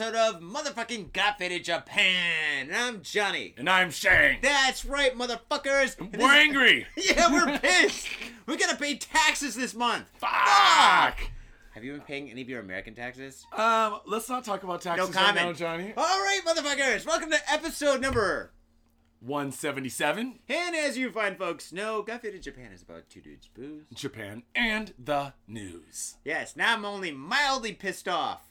episode of Motherfucking Got Faded Japan. I'm Johnny. And I'm Shank. That's right, motherfuckers. And We're angry. Yeah, we're pissed. we gotta pay taxes this month. Fuck. Have you been paying any of your American taxes? Um, let's not talk about taxes No comment. right now, Johnny. All right, motherfuckers. Welcome to episode number. 177, And as you find, folks know, Got Faded Japan is about two dudes booze. Japan, and the news. Yes, now I'm only mildly pissed off.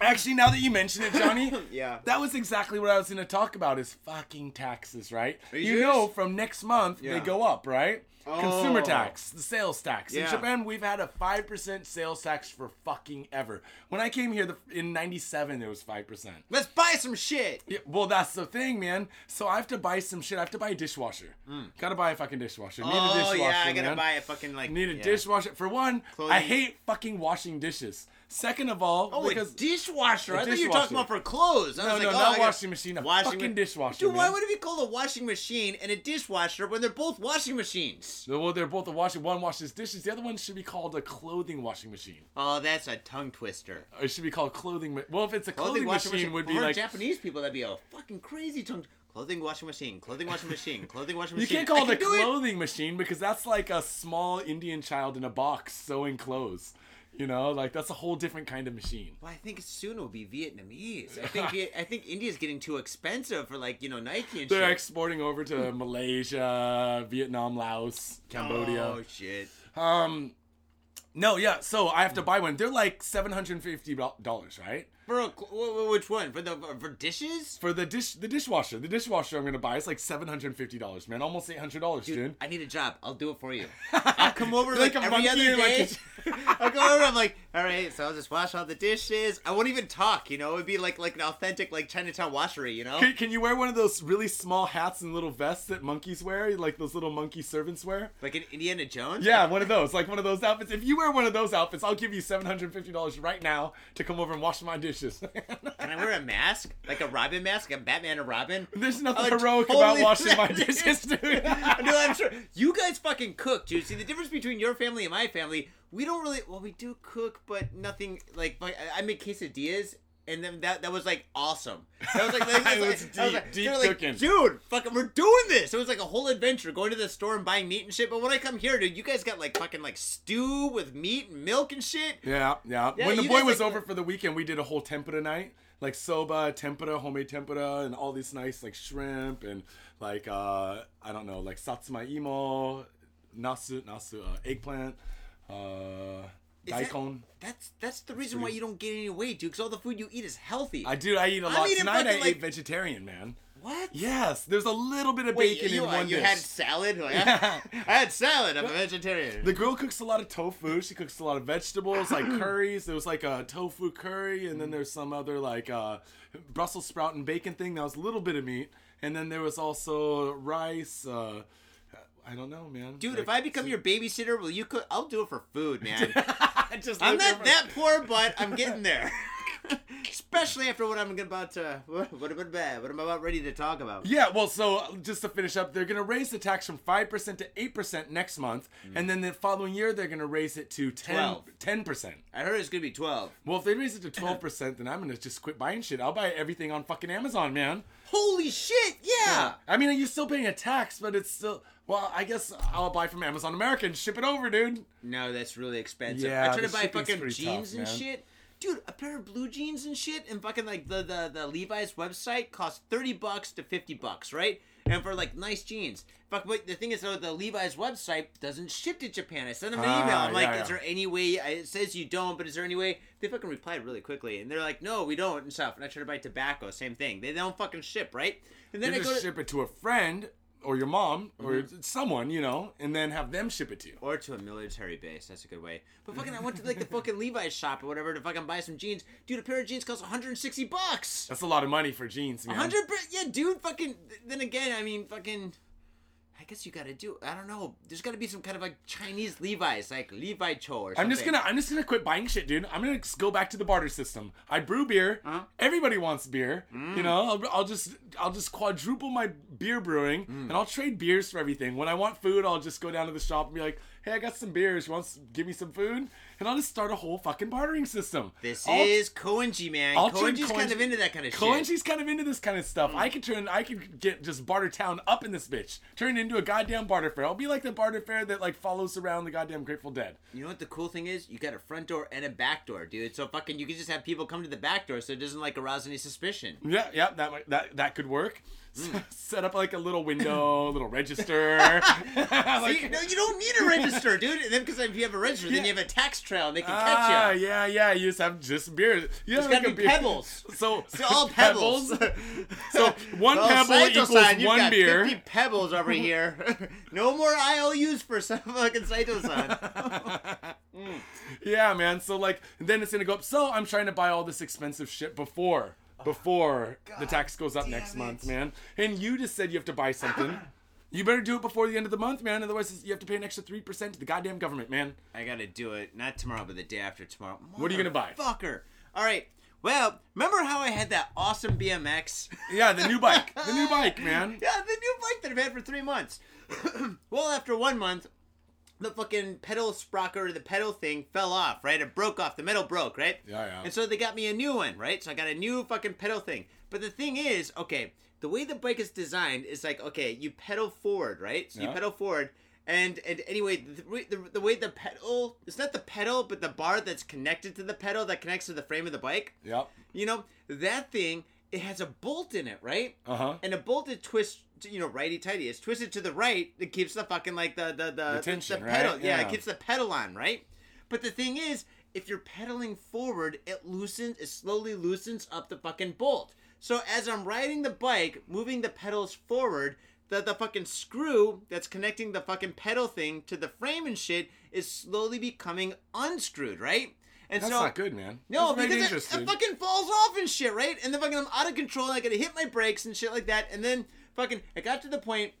Actually, now that you mention it, Johnny, Yeah. that was exactly what I was going to talk about is fucking taxes, right? You you know, from next month, Yeah. they go up, right? Consumer Oh. tax, the sales tax. In Japan, we've had a 5% sales tax for fucking ever. When I came here the, in 97, there was 5%. Let's buy some shit. Yeah, well, that's the thing, man. So I have to buy some shit. I have to buy a dishwasher. Mm. Gotta buy a fucking dishwasher. Need a oh dishwasher, yeah, I gotta man. buy a fucking like. Need a yeah. dishwasher. For one, Clothing. I hate fucking washing dishes. Second of all, Oh, because a dishwasher. A I thought you were talking about for clothes. I no, was no, like, oh, not washing machine, a fucking ma- dishwasher. Dude, why would it be called a washing machine and a dishwasher when they're both washing machines? Well, they're both a washing. One washes dishes. The other one should be called a clothing washing machine. Oh, that's a tongue twister. It should be called clothing. ma- Well, if it's a clothing, washing machine, would be like Japanese people. That'd be a fucking crazy tongue. Clothing washing machine. Clothing washing machine. Clothing washing machine. you can't call I it a clothing machine because that's like a small Indian child in a box sewing clothes. You know, like that's a whole different kind of machine. Well, I think soon it'll be Vietnamese. I think Viet- I think India's getting too expensive for like you know Nike and shit. They're shit. exporting over to Malaysia, Vietnam, Laos, Cambodia. Oh shit. Um, no, yeah. So I have to buy one. They're like seven hundred and fifty dollars, right? For a, wh- wh- which one? For the for dishes? For the dish, the dishwasher. The dishwasher I'm gonna buy is like seven hundred and fifty dollars, man. Almost eight hundred dollars, Dude, dude. I need a job. I'll do it for you. I'll come over like, like a every other you're like I'll go over. I'm like, all right, so I'll just wash all the dishes. I won't even talk. You know, it'd be like like an authentic like Chinatown washery. You know. Can, can you wear one of those really small hats and little vests that monkeys wear, like those little monkey servants wear? Like an Indiana Jones. Yeah, one of those, like one of those outfits. If you wear one of those outfits, I'll give you seven hundred fifty dollars right now to come over and wash my dishes. Can I wear a mask? Like a Robin mask? A Batman and Robin? There's nothing I would heroic totally about washing my dishes, dude. no, I'm sure you guys fucking cook, dude. See the difference between your family and my family. We don't really. Well, we do cook, but nothing like. like I make quesadillas. And then that that was like awesome. That was like, that was, like, I was deep- like, deep were like, cooking. dude, fucking, we're doing this. It was like a whole adventure, going to the store and buying meat and shit. But when I come here, dude, you guys got like fucking like stew with meat and milk and shit. Yeah, yeah. Yeah, when the boy guys was like- over for the weekend, we did a whole tempura night, like soba, tempura, homemade tempura, and all these nice like shrimp and like uh I don't know, like satsuma imo, nasu, nasu, uh, eggplant, uh, Is that- daikon. That's that's the reason why you don't gain any weight, dude. Because all the food you eat is healthy. I do. I eat a lot tonight. I like- ate vegetarian, man. what? Yes, there's a little bit of Wait, bacon you, in uh, one you dish. had salad? Like, I, I had salad. I'm a vegetarian. The girl cooks a lot of tofu. She cooks a lot of vegetables, like curries. There was like a tofu curry, and then there's some other like uh, Brussels sprout and bacon thing. That was a little bit of meat, and then there was also rice. Uh, I don't know, man. Dude, Like, if I become your babysitter, will you cook? I'll do it for food, man. I'm not that poor, but I'm getting there. Especially after what I'm about to what what about bad? what am I'm about ready to talk about. Yeah, well, so just to finish up, they're going to raise the tax from 5% to 8% next month, mm. and then the following year, they're going to raise it to 10, Twelve. 10%. I heard it's gonna be twelve. Well, if they raise it to 12%, then I'm going to just quit buying shit. I'll buy everything on fucking Amazon, man. Holy shit! Yeah. I mean, you're still paying a tax, but it's still. Well, I guess I'll buy from Amazon America and ship it over, dude. No, that's really expensive. Yeah, I try to buy fucking jeans tough, and man. shit. Dude, a pair of blue jeans and shit, and fucking like the the, the Levi's website costs thirty bucks to fifty bucks, right? And for like nice jeans. Fuck, but the thing is though, the Levi's website doesn't ship to Japan. I sent them an Ah, email. I'm like, yeah, is there any way? It says you don't, but is there any way? They fucking replied really quickly, and they're like, no, we don't, and stuff. And I try to buy tobacco, same thing. They don't fucking ship, right? And then You I go just to, ship it to a friend or your mom or Mm-hmm. someone, you know, and then have them ship it to you. Or to a military base. That's a good way. But fucking, I went to like the fucking Levi's shop or whatever to fucking buy some jeans. Dude, a pair of jeans costs 160 bucks. That's a lot of money for jeans, man. 100 yeah, dude. Fucking. Then again, I mean, fucking. I guess you gotta do. I don't know. There's gotta be some kind of like Chinese Levi's, like Levi Cho or something. I'm just gonna I'm just gonna quit buying shit, dude. I'm gonna go back to the barter system. I brew beer. Mm. Everybody wants beer. You know, I'll, I'll just I'll just quadruple my beer brewing, Mm. and I'll trade beers for everything. When I want food, I'll just go down to the shop and be like, hey, I got some beers. You want to give me some food? And I'll just start a whole fucking bartering system. This I'll- is Koenji, man. I'll Koenji's kind of into that kind of shit. Koenji's kind of into this kind of stuff. Mm. I could turn, I could get just barter town up in this bitch, turn it a goddamn barter fair. I'll be like the barter fair that like follows around the goddamn Grateful Dead. You know what the cool thing is? You got a front door and a back door, dude. So fucking, you can just have people come to the back door, so it doesn't like arouse any suspicion. Yeah, yeah, that might- that that could work. Mm. Set up like a little window, a little register. Like- See, no, you don't need a register, dude. And then because if you have a register, then you have a tax trail and they can Ah, catch you. yeah, yeah. You just have just beer. You have gotta be beer- pebbles. So It's all pebbles. So one Well, pebble Saito-san, equals you've one beer. 50 pebbles over here. no more IOUs for some fucking Saito-san. Yeah, man. So like, then it's gonna go up. So I'm trying to buy all this expensive shit before before the tax goes up next it. month, man. And you just said you have to buy something. You better do it before the end of the month, man. Otherwise, you have to pay an extra three percent to the goddamn government, man. I gotta do it. Not tomorrow, but the day after tomorrow. What are you gonna buy? Fucker. All right. Well, remember how I had that awesome BMX? Yeah, the new bike, the new bike, man. Yeah, the new bike that I've had for three months. well, after one month, the fucking pedal sprocket or the pedal thing fell off, right? It broke off. The metal broke, right? Yeah, yeah. And so they got me a new one, right? So I got a new fucking pedal thing. But the thing is, okay, the way the bike is designed is like, okay, you pedal forward, right? So you pedal forward. And and anyway, the, the, the way the pedal, it's not the pedal, but the bar that's connected to the pedal that connects to the frame of the bike. Yep. You know, that thing, it has a bolt in it, right? Uh huh. and a bolt it twists to, you know righty tighty it's twisted to the right it keeps the fucking like the the the, The tension, pedal right? yeah. Yeah. it keeps the pedal on right but the thing is if you're pedaling forward it loosens it slowly loosens up the fucking bolt so as i'm riding the bike moving the pedals forward the, the fucking screw that's connecting the fucking pedal thing to the frame and shit is slowly becoming unscrewed right and so. That's so not good, man. no, That's because it, it fucking falls off and shit, right? And then fucking I'm out of control. And I gotta hit my brakes and shit like that. And then fucking it got to the point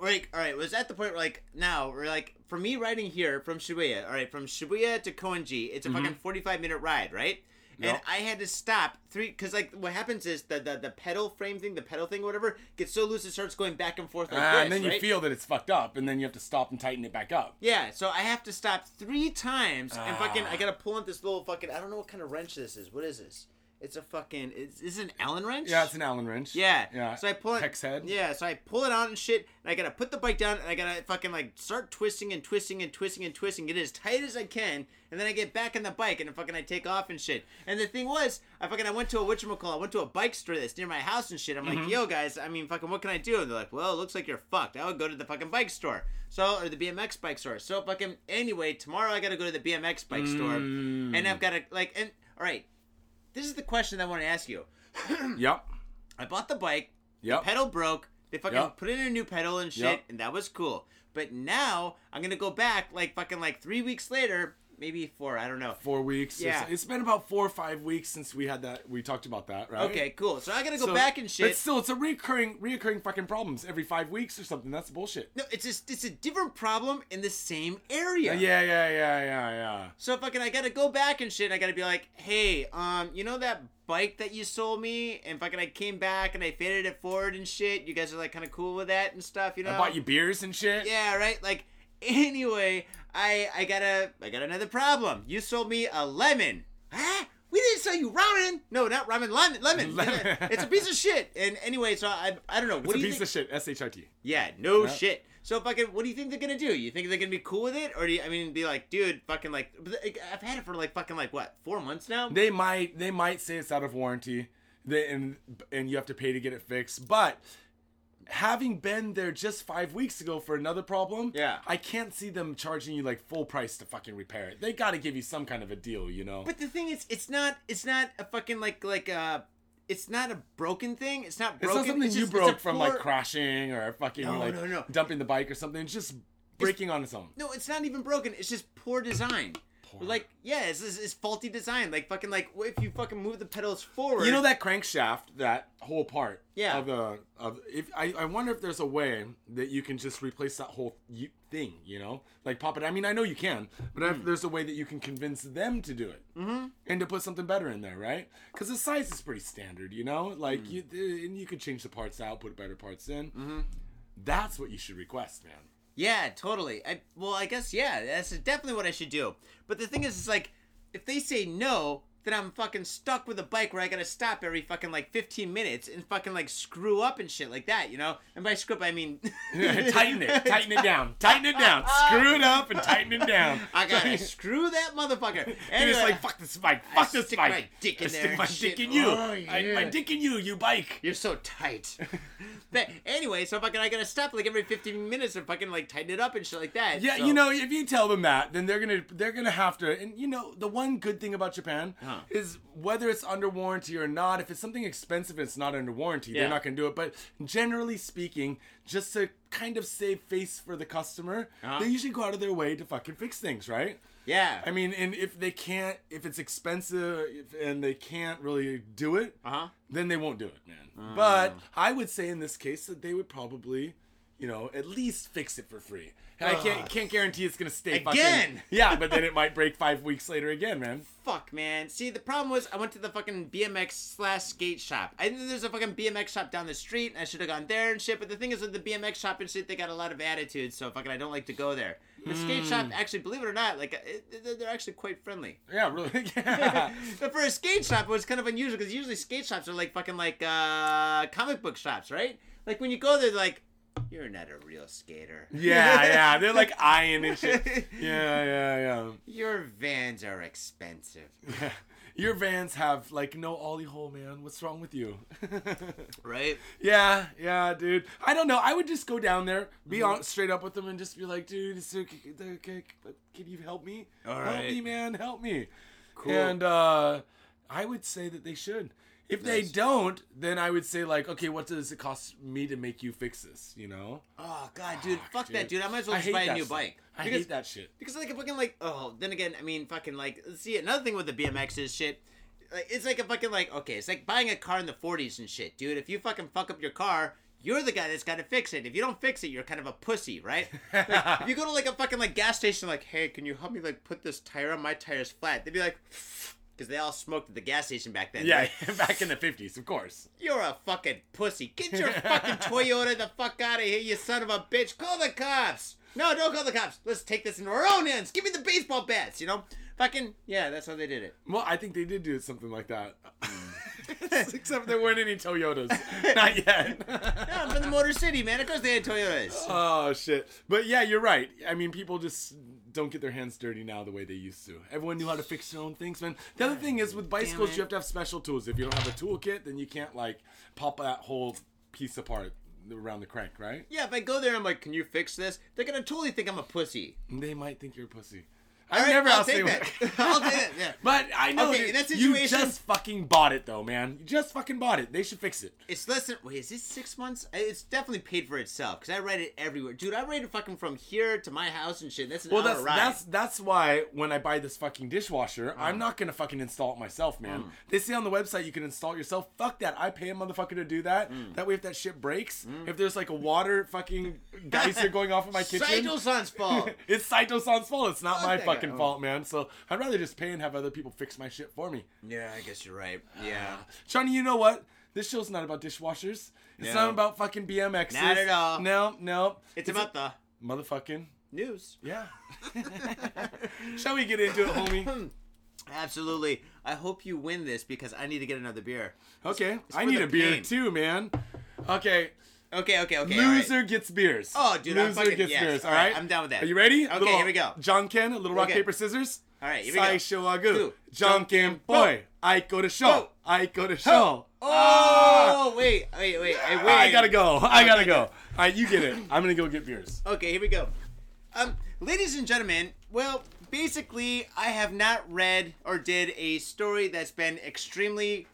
like, all right, it was at the point where like now we're like for me riding here from Shibuya, all right, from Shibuya to Koenji, it's a fucking 45 minute ride, right? And Mm-hmm. I had to stop three because like what happens is the, the the pedal frame thing, the pedal thing, whatever, gets so loose it starts going back and forth like Ah, this, and then you feel that it's fucked up, and then you have to stop and tighten it back up. Yeah, so I have to stop three times and fucking Ah. I gotta pull out this little fucking I don't know what kind of wrench this is. What is this? It's a fucking is, is it an Allen wrench? Yeah, it's an Allen wrench. Yeah. Yeah. So I pull it. Hex head. Yeah. So I pull it out and shit, and I gotta put the bike down, and I gotta fucking like start twisting and twisting and twisting and twisting, get it as tight as I can, and then I get back on the bike and fucking I take off and shit. And the thing was, I fucking I went to a whatchamacallit, I went to a bike store that's near my house and shit. I'm Mm-hmm. like, yo guys, I mean fucking what can I do? And they're like, well, it looks like you're fucked. I would go to the fucking bike store. So or the BMX bike store. So fucking anyway, tomorrow I gotta go to the BMX bike store, Mm. and I've gotta like and all right. This is the question I want to ask you. Yep. I bought the bike. Yep. Pedal broke. They fucking Yep. put in a new pedal and shit, Yep. and that was cool. But now I'm gonna go back like fucking like three weeks later, maybe four. I don't know. Four weeks. Yeah. It's been about four or five weeks since we had that. We talked about that, right? Okay, cool. So I gotta go So- back and shit. But still, it's a recurring, reoccurring fucking problems every five weeks or something. That's bullshit. No, it's just it's a different problem in the same area. Yeah, yeah, yeah, yeah, yeah. So fucking I gotta go back and shit. I gotta be like, hey, um, you know that bike that you sold me, and fucking I came back and I faded it forward and shit. You guys are like kind of cool with that and stuff, you know? I bought you beers and shit. Yeah, right. Like anyway, I I got a I got another problem. You sold me a lemon. Huh? We didn't sell you ramen. No, not ramen. Lemon. Lemon. Lemon. it's a piece of shit. And anyway, so I I don't know. What It's a you piece think? of shit. S H I T. yeah, no Yeah. shit. So fucking, what do you think they're gonna do? You think they're gonna be cool with it, or do you? I mean, be like, dude, fucking like, I've had it for like fucking like what, four months now? They might, they might say it's out of warranty, they, and and you have to pay to get it fixed. But having been there just five weeks ago for another problem, Yeah. I can't see them charging you like full price to fucking repair it. They got to give you some kind of a deal, you know. But the thing is, it's not. It's not a fucking like like uh It's not a broken thing. It's not broken. It's not something it's you just- it's a broke from like crashing or fucking No, like no, no. dumping the bike or something. It's just breaking on its own. No, it's not even broken. It's just poor design. Like, yeah, it's, it's, it's faulty design. Like, fucking, like, if you fucking move the pedals forward. You know that crankshaft, that whole part. Yeah. Of the of if I, I wonder if there's a way that you can just replace that whole thing. You know, like pop it. I mean, I know you can, but Hmm. if there's a way that you can convince them to do it mm-hmm. and to put something better in there, right? Because the size is pretty standard. You know, like Hmm. you and you could change the parts out, put better parts in. Mm-hmm. That's what you should request, man. Yeah, totally. I well, I guess yeah, that's definitely what I should do. But the thing is, it's like if they say no, then I'm fucking stuck with a bike where I gotta stop every fucking like 15 minutes and fucking like screw up and shit like that, you know? And by screw up, I mean tighten it, tighten it down, tighten it down, screw it up and tighten it down. I gotta screw that motherfucker. And it's like fuck this bike, I fuck this stick bike. my dick in I there stick my shit. dick in you. Oh, I, my yeah. dick in you, you bike. You're so tight. but anyway, so fucking I gotta stop like every 15 minutes and fucking like tighten it up and shit like that. Yeah, so- you know, if you tell them that, then they're gonna they're gonna have to. And you know, the one good thing about Japan Huh. Is whether it's under warranty or not. If it's something expensive, and it's not under warranty. Yeah. They're not gonna do it. But generally speaking, just to kind of save face for the customer, Uh-huh. they usually go out of their way to fucking fix things, right? Yeah. I mean, and if they can't, if it's expensive and they can't really do it, Uh huh. then they won't do it, man. Uh. But I would say in this case that they would probably, you know, at least fix it for free. And I can't can't guarantee it's gonna stay Again? Fucking, yeah, but then it might break five weeks later again, man. Fuck, man. See, the problem was I went to the fucking BMX slash skate shop. I knew there's a fucking BMX shop down the street, and I should have gone there and shit. But the thing is, with the BMX shop and shit, they got a lot of attitude, so fucking I don't like to go there. The skate shop, actually, believe it or not, like it, it- they're actually quite friendly. Yeah, really. Yeah. but for a skate shop, it was kind of unusual because usually skate shops are like fucking like uh, comic book shops, right? Like when you go there, like, "You're not a real skater." yeah, yeah. They're like eyeing and shit. Yeah, yeah, yeah. Your vans are expensive. yeah. Your vans have like no ollie hole, man. What's wrong with you? Right? Yeah, yeah, dude. I don't know. I would just go down there, be Mm-hmm. on straight up with them, and just be like, dude, it's okay, okay, but can you help me? All help right. me, man, help me. Cool. And uh, I would say that they should. If they don't, then I would say like, okay, what does it cost me to make you fix this? You know? Oh god, dude, fuck, dude. that, dude. I might as well just buy a new stuff. bike. I hate that shit. Because like, if fucking like, oh, then again, I mean, fucking like, see, another thing with the BMX is shit. Like, it's like a fucking like, okay, it's like buying a car in the '40s and shit, dude. If you fucking fuck up your car. You're the guy that's got to fix it. If you don't fix it, you're kind of a pussy, right? Like, if you go to like a fucking like gas station, like, hey, can you help me like put this tire on? My tire's flat. They'd be like, because they all smoked at the gas station back then. Yeah, right? back in the fifties, of course. You're a fucking pussy. Get your fucking Toyota the fuck out of here, you son of a bitch. Call the cops. No, don't call the cops. Let's take this into our own hands. Give me the baseball bats, you know? Fucking, yeah, that's how they did it. Well, I think they did do something like that. Except there weren't any Toyotas. Not yet. Yeah, but the Motor City, man. Of course they had Toyotas. Oh shit! But yeah, you're right. I mean, people just don't get their hands dirty now the way they used to. Everyone knew how to fix their own things, man. The other thing is with bicycles, you have to have special tools. If you don't have a toolkit, then you can't like pop that whole piece apart around the crank, right? Yeah, if I go there and I'm like, can you fix this? They're gonna totally think I'm a pussy. They might think you're a pussy. I've right, never I'll take that. I'll take that. yeah. But I know Okay, that in that you situation- just fucking bought it though, man. You just fucking bought it. They should fix it. It's less than wait, is this six months? It's definitely paid for itself because I read it everywhere, dude. I read it fucking from here to my house and shit. That's an Well, that's ride. that's that's why when I buy this fucking dishwasher, I'm uh-huh. not gonna fucking install it myself, man. Mm. They say on the website you can install it yourself. Fuck that. I pay a motherfucker to do that. Mm. That way, if that shit breaks, mm. if there's like a water fucking geyser going off in my kitchen, Saito-san's fault. it's Saito-san's fault. It's not Fuck my fucking guy. Oh. fault, man. So I'd rather just pay and have other people fix my shit for me. yeah, I guess you're right. Yeah. Johnny, you know what? This show's not about dishwashers. It's No. not about fucking BMXs. Not at all. No, no. It's about the motherfucking news. yeah. Shall we get into it, homie? Absolutely. I hope you win this because I need to get another beer. Okay, I for need the a beer pain. too, man. Okay, Okay, okay, okay. all right. loser gets beers. Oh, dude, I'm loser fucking- gets yes. beers. All right, I'm down with that. Are you ready? Okay, Little here we go. Janken, a little rock Okay. paper scissors. All right, here we go. Saisho agu. Two. John Ken boy. I go to show. I go to show. Oh, wait, wait, wait, wait. I gotta go. I gotta go. All right, you get it. I'm gonna go get beers. Okay, here we go. Um, ladies and gentlemen, well, basically, I have not read or did a story that's been extremely,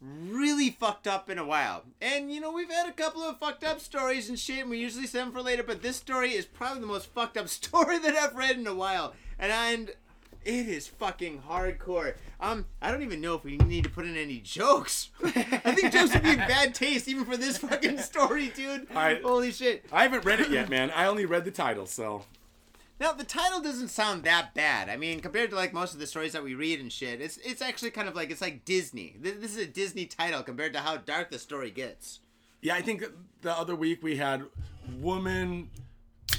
really fucked up in a while. And, you know, we've had a couple of fucked up stories and shit, and we usually save them for later, but this story is probably the most fucked up story that I've read in a while. And, and it is fucking hardcore. Um, I don't even know if we need to put in any jokes. I think jokes would be in bad taste even for this fucking story, dude. I- Holy shit. I haven't read it yet, man. I only read the title, so Now the title doesn't sound that bad. I mean, compared to like most of the stories that we read and shit, it's it's actually kind of like it's like Disney. This is a Disney title compared to how dark the story gets. yeah. I think the other week we had woman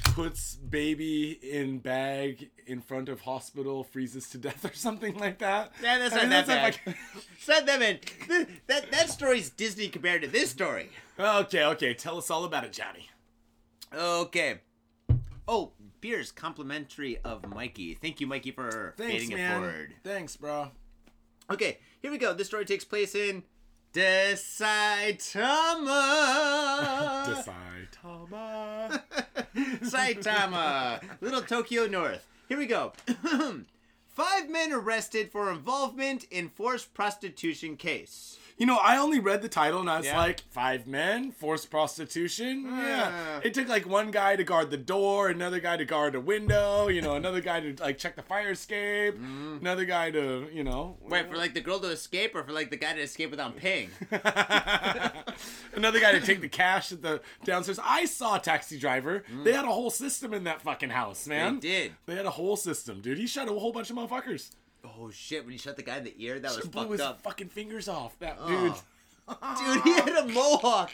puts baby in bag in front of hospital, freezes to death or something like that. Yeah, that's I not mean, that that's bad. not It's not that bad. That that story's Disney compared to this story. okay, okay, tell us all about it, Johnny. Okay. Oh, beer's complimentary of Mikey. Thank you, Mikey, for Thanks, fading it forward. Thanks, bro. Okay, here we go. This story takes place in Dasaitama. Dasaitama. Saitama, Little Tokyo North. Here we go. Five men arrested for involvement in forced prostitution case. You know, I only read the title and I was Yeah. like, five men, forced prostitution. Yeah. Uh. It took like one guy to guard the door, another guy to guard a window, you know, another guy to like check the fire escape, another guy to, you know. Wait, for like the girl to escape or for like the guy to escape without paying? another guy to take the cash at the downstairs. I saw a taxi driver. They had a whole system in that fucking house, man. Mm. They did. They had a whole system, dude. He shot a whole bunch of motherfuckers. Oh shit, when he shot the guy in the ear, that was Blew fucked his up. fucking fingers off. That Oh. dude. Dude, he had a mohawk.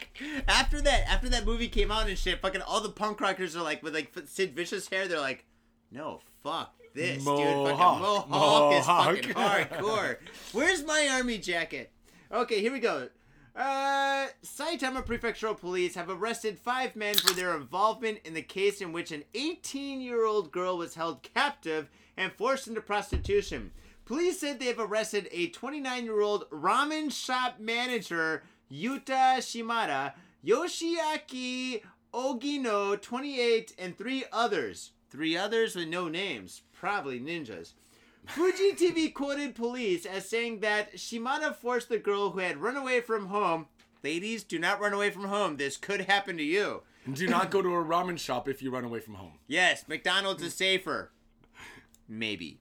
After that, after that movie came out and shit, fucking all the punk rockers are like with like Sid Vicious hair. They're like, no, fuck this, dude. Fucking Mohawk. mohawk, is fucking hardcore. Where's my army jacket? Okay, here we go. Uh, Saitama Prefectural Police have arrested five men for their involvement in the case in which an 18-year-old girl was held captive and forced into prostitution. Police said they have arrested a 29-year-old ramen shop manager, Yuta Shimada, Yoshiaki Ogino, 28, and three others. Three others with no names, probably ninjas. Fuji TV quoted police as saying that Shimada forced the girl who had run away from home. Ladies, do not run away from home. This could happen to you. Do not go to a ramen shop if you run away from home. Yes, McDonald's is safer. Maybe.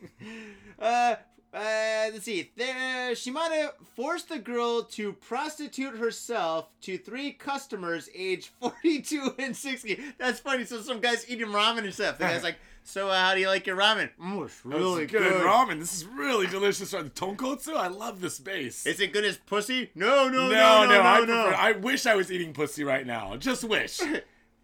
uh, uh, let's see. There, Shimada forced the girl to prostitute herself to three customers aged 42 and 60. That's funny. So some guy's eating ramen and stuff. The guy's like, so uh, how do you like your ramen? Mm, it's really good, good. ramen. This is really delicious. The tonkotsu, I love this base. Is it good as pussy? No, no, no, no, no, no, I, no. prefer- I wish I was eating pussy right now. Just wish.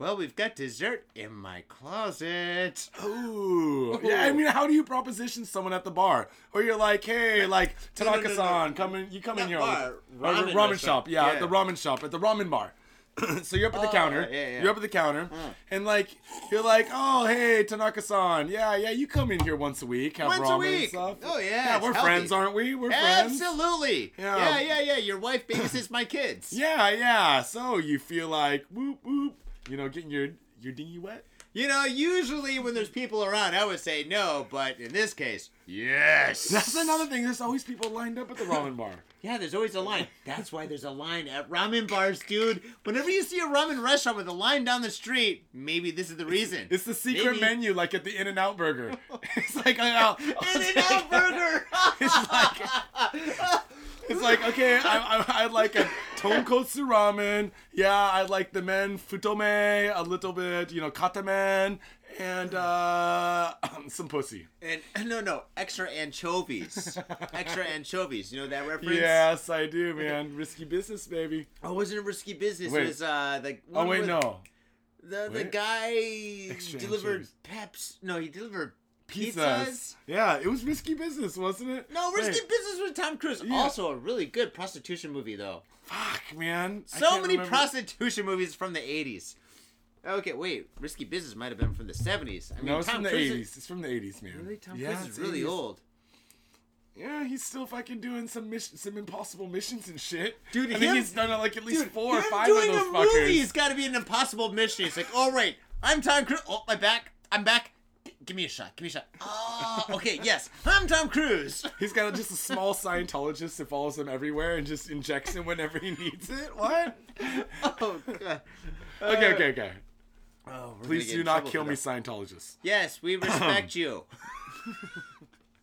Well, we've got dessert in my closet. Ooh. Yeah, I mean, how do you proposition someone at the bar? Or you're like, hey, like, No, no, no, Tanaka-san, no. come in, you come in here. bar, the ramen ramen shop. Yeah, Yeah. the ramen shop, at the ramen bar. so you're up at the Oh, counter. yeah, yeah. You're up at the counter. And, like, you're like, oh, hey, Tanaka-san. Yeah, yeah, you come in here once a week, have Once a week. and stuff. Oh, yeah, Yeah, we're healthy. friends, aren't we? We're friends. Absolutely. Yeah. yeah, yeah, yeah. Your wife babysits my kids. Yeah, yeah. So you feel like whoop whoop, you know, getting your your dinghy wet. You know, usually when there's people around, I would say no, but in this case, yes. That's another thing. There's always people lined up at the ramen bar. Yeah, there's always a line. That's why there's a line at ramen bars, dude. Whenever you see a ramen restaurant with a line down the street, maybe this is the reason. It's the secret Maybe- menu, like at the In-N-Out Burger. It's like In-N-Out Burger. It's like it's like okay, I, I I'd like a tonkotsu ramen. Yeah, I'd like the men futome a little bit, you know, katamen, and uh, some pussy. and no, no, extra anchovies. extra anchovies. You know that reference? Yes, I do, man. Risky business, baby. Oh, wasn't it risky business? Wait. It was uh the oh wait, with- no. The the guy Extra delivered anchovies. peps. No, he delivered Pizzas. pizzas. Yeah, it was risky business, wasn't it? No, Risky Wait, Business with Tom Cruise. Yeah. Also a really good prostitution movie though. Fuck, man. So many remember. prostitution movies from the 80s. Okay, wait. Risky Business might have been from the 70s. I mean, No, it's Tom from the Cruise eighties. It's from the eighties, man. Really? Tom yeah, Cruise is really 80s. old. Yeah, he's still fucking doing some mission, some impossible missions and shit. Dude, I think he's done like at least Dude, four or him five of those a fuckers. movie has got to be an impossible mission. He's like, oh, all right, I'm Tom Cruise. Oh, my back. I'm back. G- give me a shot. Give me a shot. Oh, okay, yes. I'm Tom Cruise. He's got just a small Scientologist that follows him everywhere and just injects him whenever he needs it. What? oh, God. Okay, okay, okay. Uh, oh, Please do not kill me, that. Scientologists. Yes, we respect you.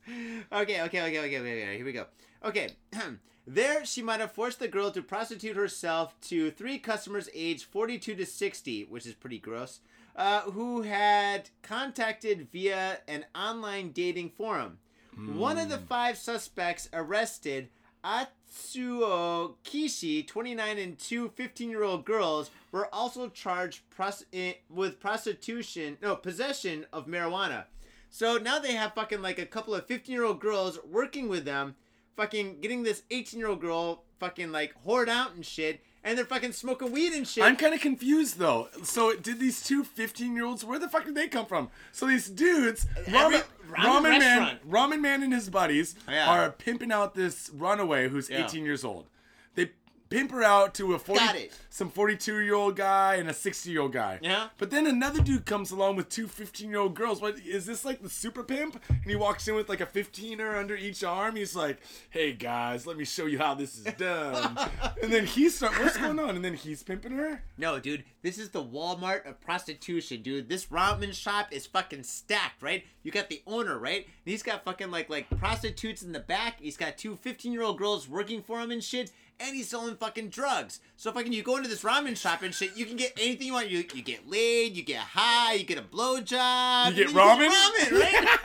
okay, okay, okay, okay, okay, okay. Here we go. Okay. There, she might have forced the girl to prostitute herself to three customers aged 42 to 60, which is pretty gross, uh, who had contacted via an online dating forum. One of the five suspects arrested, Atsuo Kishi, 29, and two 15 year old girls were also charged pros- eh, with prostitution, no, possession of marijuana. So now they have fucking like a couple of 15 year old girls working with them, fucking getting this 18 year old girl fucking like whored out and shit, and they're fucking smoking weed and shit. I'm kind of confused though. So did these two 15 year olds? Where the fuck did they come from? So these dudes, Every- ramen, ramen ramen man, restaurant. ramen man and his buddies Yeah. are pimping out this runaway who's Yeah. 18 years old. They pimp her out to a 40, Got it. some 42 year old guy and a 60 year old guy. Yeah. But then another dude comes along with two 15 year old girls. What is this like the super pimp? And he walks in with like a 15er under each arm. He's like, "Hey guys, let me show you how this is done." and then he start, what's going on? And then he's pimping her. No, dude, this is the Walmart of prostitution, dude. This ramen shop is fucking stacked, right? You got the owner, right? And he's got fucking like like prostitutes in the back. He's got two 15-year-old girls working for him and shit. And he's selling fucking drugs. So fucking you go into this ramen shop and shit, you can get anything you want. You you get laid, you get high, you get a blowjob. You get then ramen? ramen, right?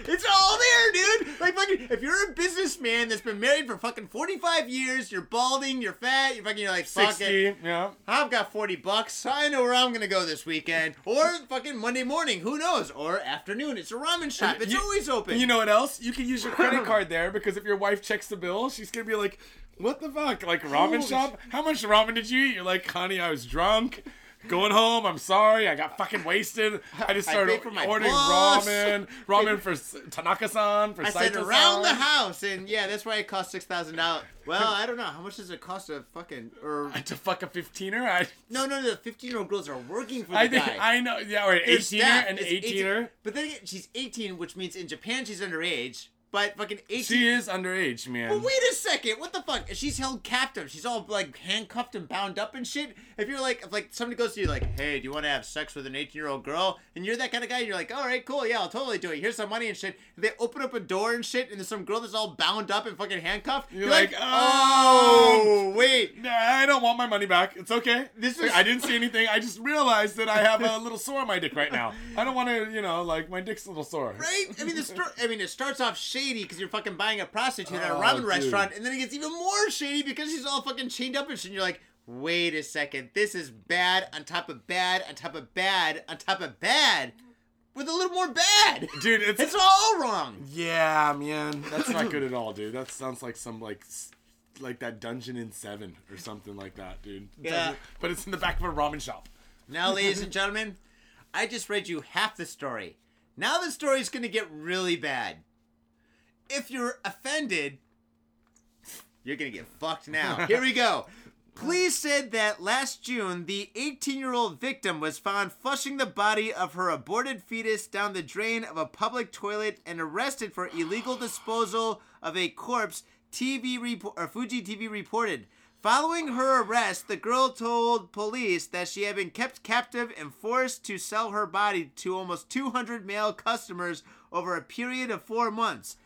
it's all there, dude. Like fucking, if you're a businessman that's been married for fucking 45 years, you're balding, you're fat, you're fucking, you're like, fuck it. 60, yeah. I've got 40 bucks. I know where I'm going to go this weekend. Or fucking Monday morning. Who knows? Or afternoon. It's a ramen shop. It's You- always open. You know what else? You can use your credit card there because if your wife checks the bill, she's gonna be like, "What the fuck? Like ramen Holy shop? How much ramen did you eat?" You're like, "Honey, I was drunk." Going home, I'm sorry. I got fucking wasted. I just started my ordering boss. ramen, ramen for Tanaka-san, for I said around the house. And yeah, that's why it cost $6,000. Well, I don't know. How much does it cost to fucking. Or. To fuck a 15er, I, No, no, no. The 15 year old girls are working for the I think guy. I know. Yeah, or an 18er, an It's 18er. But then again, she's 18, which means in Japan she's underage. But fucking 18. She is underage, man. But wait a second, what the fuck? She's held captive. She's all like handcuffed and bound up and shit. If you're like, if like somebody goes to you like, hey, do you want to have sex with an 18 year old girl? And you're that kind of guy, you're like, all right, cool, yeah, I'll totally do it. Here's some money and shit. And they open up a door and shit, and there's some girl that's all bound up and fucking handcuffed. You're like, oh. oh, wait. Nah, I don't want my money back. It's okay. This is- I didn't see anything. I just realized that I have a little sore on my dick right now. I don't want to, you know, like my dick's a little sore. Right? I mean, the sto- I mean, it starts off shady because you're fucking buying a prostitute at a Oh, ramen dude. restaurant, and then it gets even more shady because she's all fucking chained up and shit. And you're like, wait a second, this is bad on top of bad on top of bad on top of bad, with a little more bad. Dude, it's, It's all wrong. yeah, man. That's not good at all, dude. That sounds like some like like that dungeon in Seven or something like that, dude. Yeah. But it's in the back of a ramen shop. Now, ladies and gentlemen, I just read you half the story. Now the story's gonna get really bad. If you're offended, you're gonna get fucked now. Here we go. Police said that last June, the 18 year old victim was found flushing the body of her aborted fetus down the drain of a public toilet and arrested for illegal disposal of a corpse, TV report, or Fuji TV reported. Following her arrest, the girl told police that she had been kept captive and forced to sell her body to almost 200 male customers over a period of four months.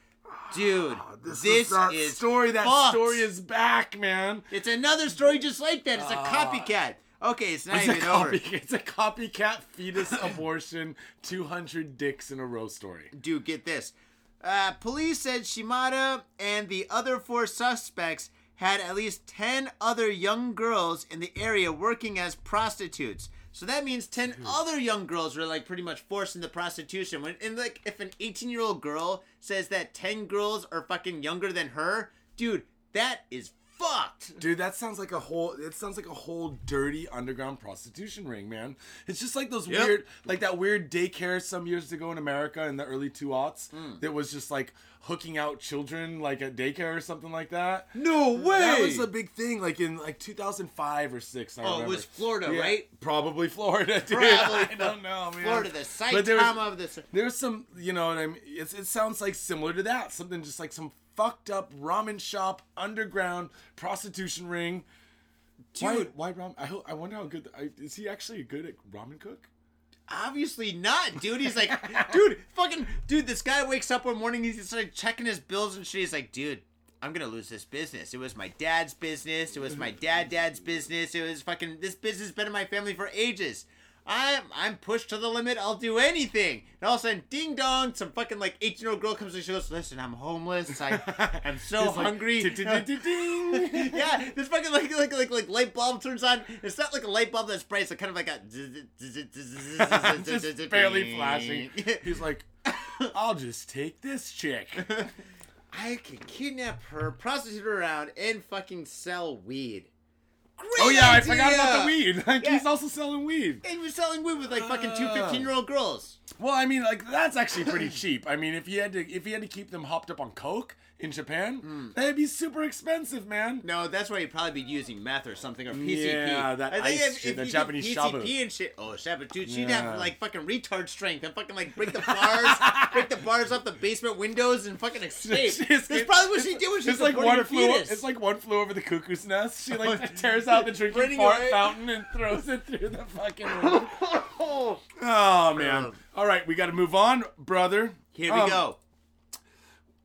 Dude, this, is, that story. That fucked. story is back, man. It's another story just like that. It's a copycat. Okay, it's not It's a, even over. copy, it's a copycat fetus abortion, 200 dicks in a row story. Dude, get this. Uh, police said Shimada and the other four suspects had at least 10 other young girls in the area working as prostitutes. So that means 10 other young girls were like pretty much forced into prostitution. When and like if an 18-year-old girl says that 10 girls are fucking younger than her, dude, that is fucked. Dude, that sounds like a whole. It sounds like a whole dirty underground prostitution ring, man. It's just like those Yep. weird, like that weird daycare some years ago in America in the early two aughts Hmm. that was just like hooking out children, like at daycare or something like that. No way. That was a big thing, like in like 2005 or six. I Oh, it was Florida, Yeah, right? Probably Florida, dude. Probably I don't know, man. Florida, the there was- of the There's some, you know what I mean? It's, it sounds like similar to that. Something just like some fucked up ramen shop, underground prostitution ring. Why, Dude. why ramen? I, hope, I wonder how good. I, is he actually good at ramen cook? Obviously not, dude. He's like, dude, fucking, dude. This guy wakes up one morning. He's just like checking his bills and shit. He's like, dude, I'm gonna lose this business. It was my dad's business. It was my dad dad's business. It was fucking this business has been in my family for ages. I'm I'm pushed to the limit. I'll do anything. And all of a sudden, ding dong, some fucking like 18 year old girl comes and she goes, "Listen, I'm homeless. I I'm so hungry." Yeah, this fucking like like like like light bulb turns on. It's not like a light bulb that's bright. It's kind of like a just barely flashing. He's like, I'll just take this chick. I can kidnap her, prostitute her around, and fucking sell weed. Great Oh yeah, I forgot about the weed. Like Yeah. he's also selling weed. And you're selling weed with like fucking two Ah. 15 year old girls. Well, I mean, like that's actually pretty cheap. I mean, if he had to, if he had to keep them hopped up on coke in Japan, Hmm. that'd be super expensive, man. No, that's why you'd probably be using meth or something or PCP. Yeah, that I think ice shit, that you Japanese shabu. PCP and shit. Oh, shabu, dude, she'd Yeah. have like fucking retard strength and fucking like break the bars, break the bars off the basement windows and fucking escape. That's probably what she did when she It's was like one flew. fetus. It's like one flew over the cuckoo's nest. She like tears out the drinking fart away. fountain and throws it through the fucking. window. oh man! All right, we got to move on, brother. Here we Um, go.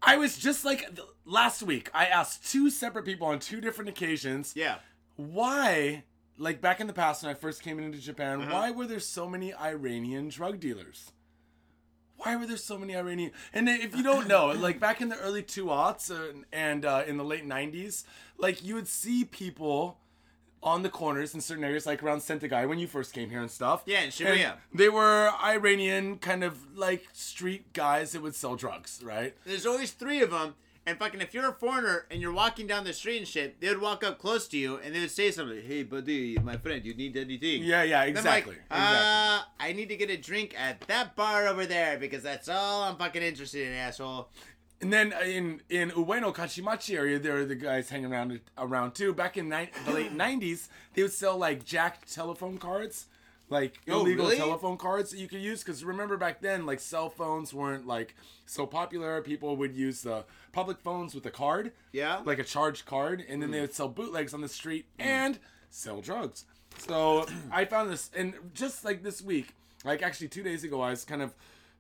I was just like last week. I asked two separate people on two different occasions Yeah. why, like back in the past when I first came into Japan, Uh-huh. why were there so many Iranian drug dealers? Why were there so many Iranian? And if you don't know, like back in the early two aughts uh, and uh, in the late '90s, like you would see people on the corners in certain areas, like around Center Gai when you first came here and stuff. Yeah, in And Shibuya. They were Iranian kind of like street guys that would sell drugs, right? There's always three of them. And fucking, if you're a foreigner and you're walking down the street and shit, they would walk up close to you and they would say something. Hey, buddy, my friend, you need anything? Yeah, yeah, And I'm like, exactly. uh, I need to get a drink at that bar over there because that's all I'm fucking interested in, asshole. And then uh, in in Ueno Okachimachi area, there are the guys hanging around around too. Back in ni- the late '90s, they would sell like jacked telephone cards, like Oh, illegal really? telephone cards that you could use. Because remember back then, like cell phones weren't like so popular. People would use the public phones with a card, Yeah? like a charged card, and then they would sell bootlegs on the street and sell drugs. So I found this, and just like this week, like actually two days ago, I was kind of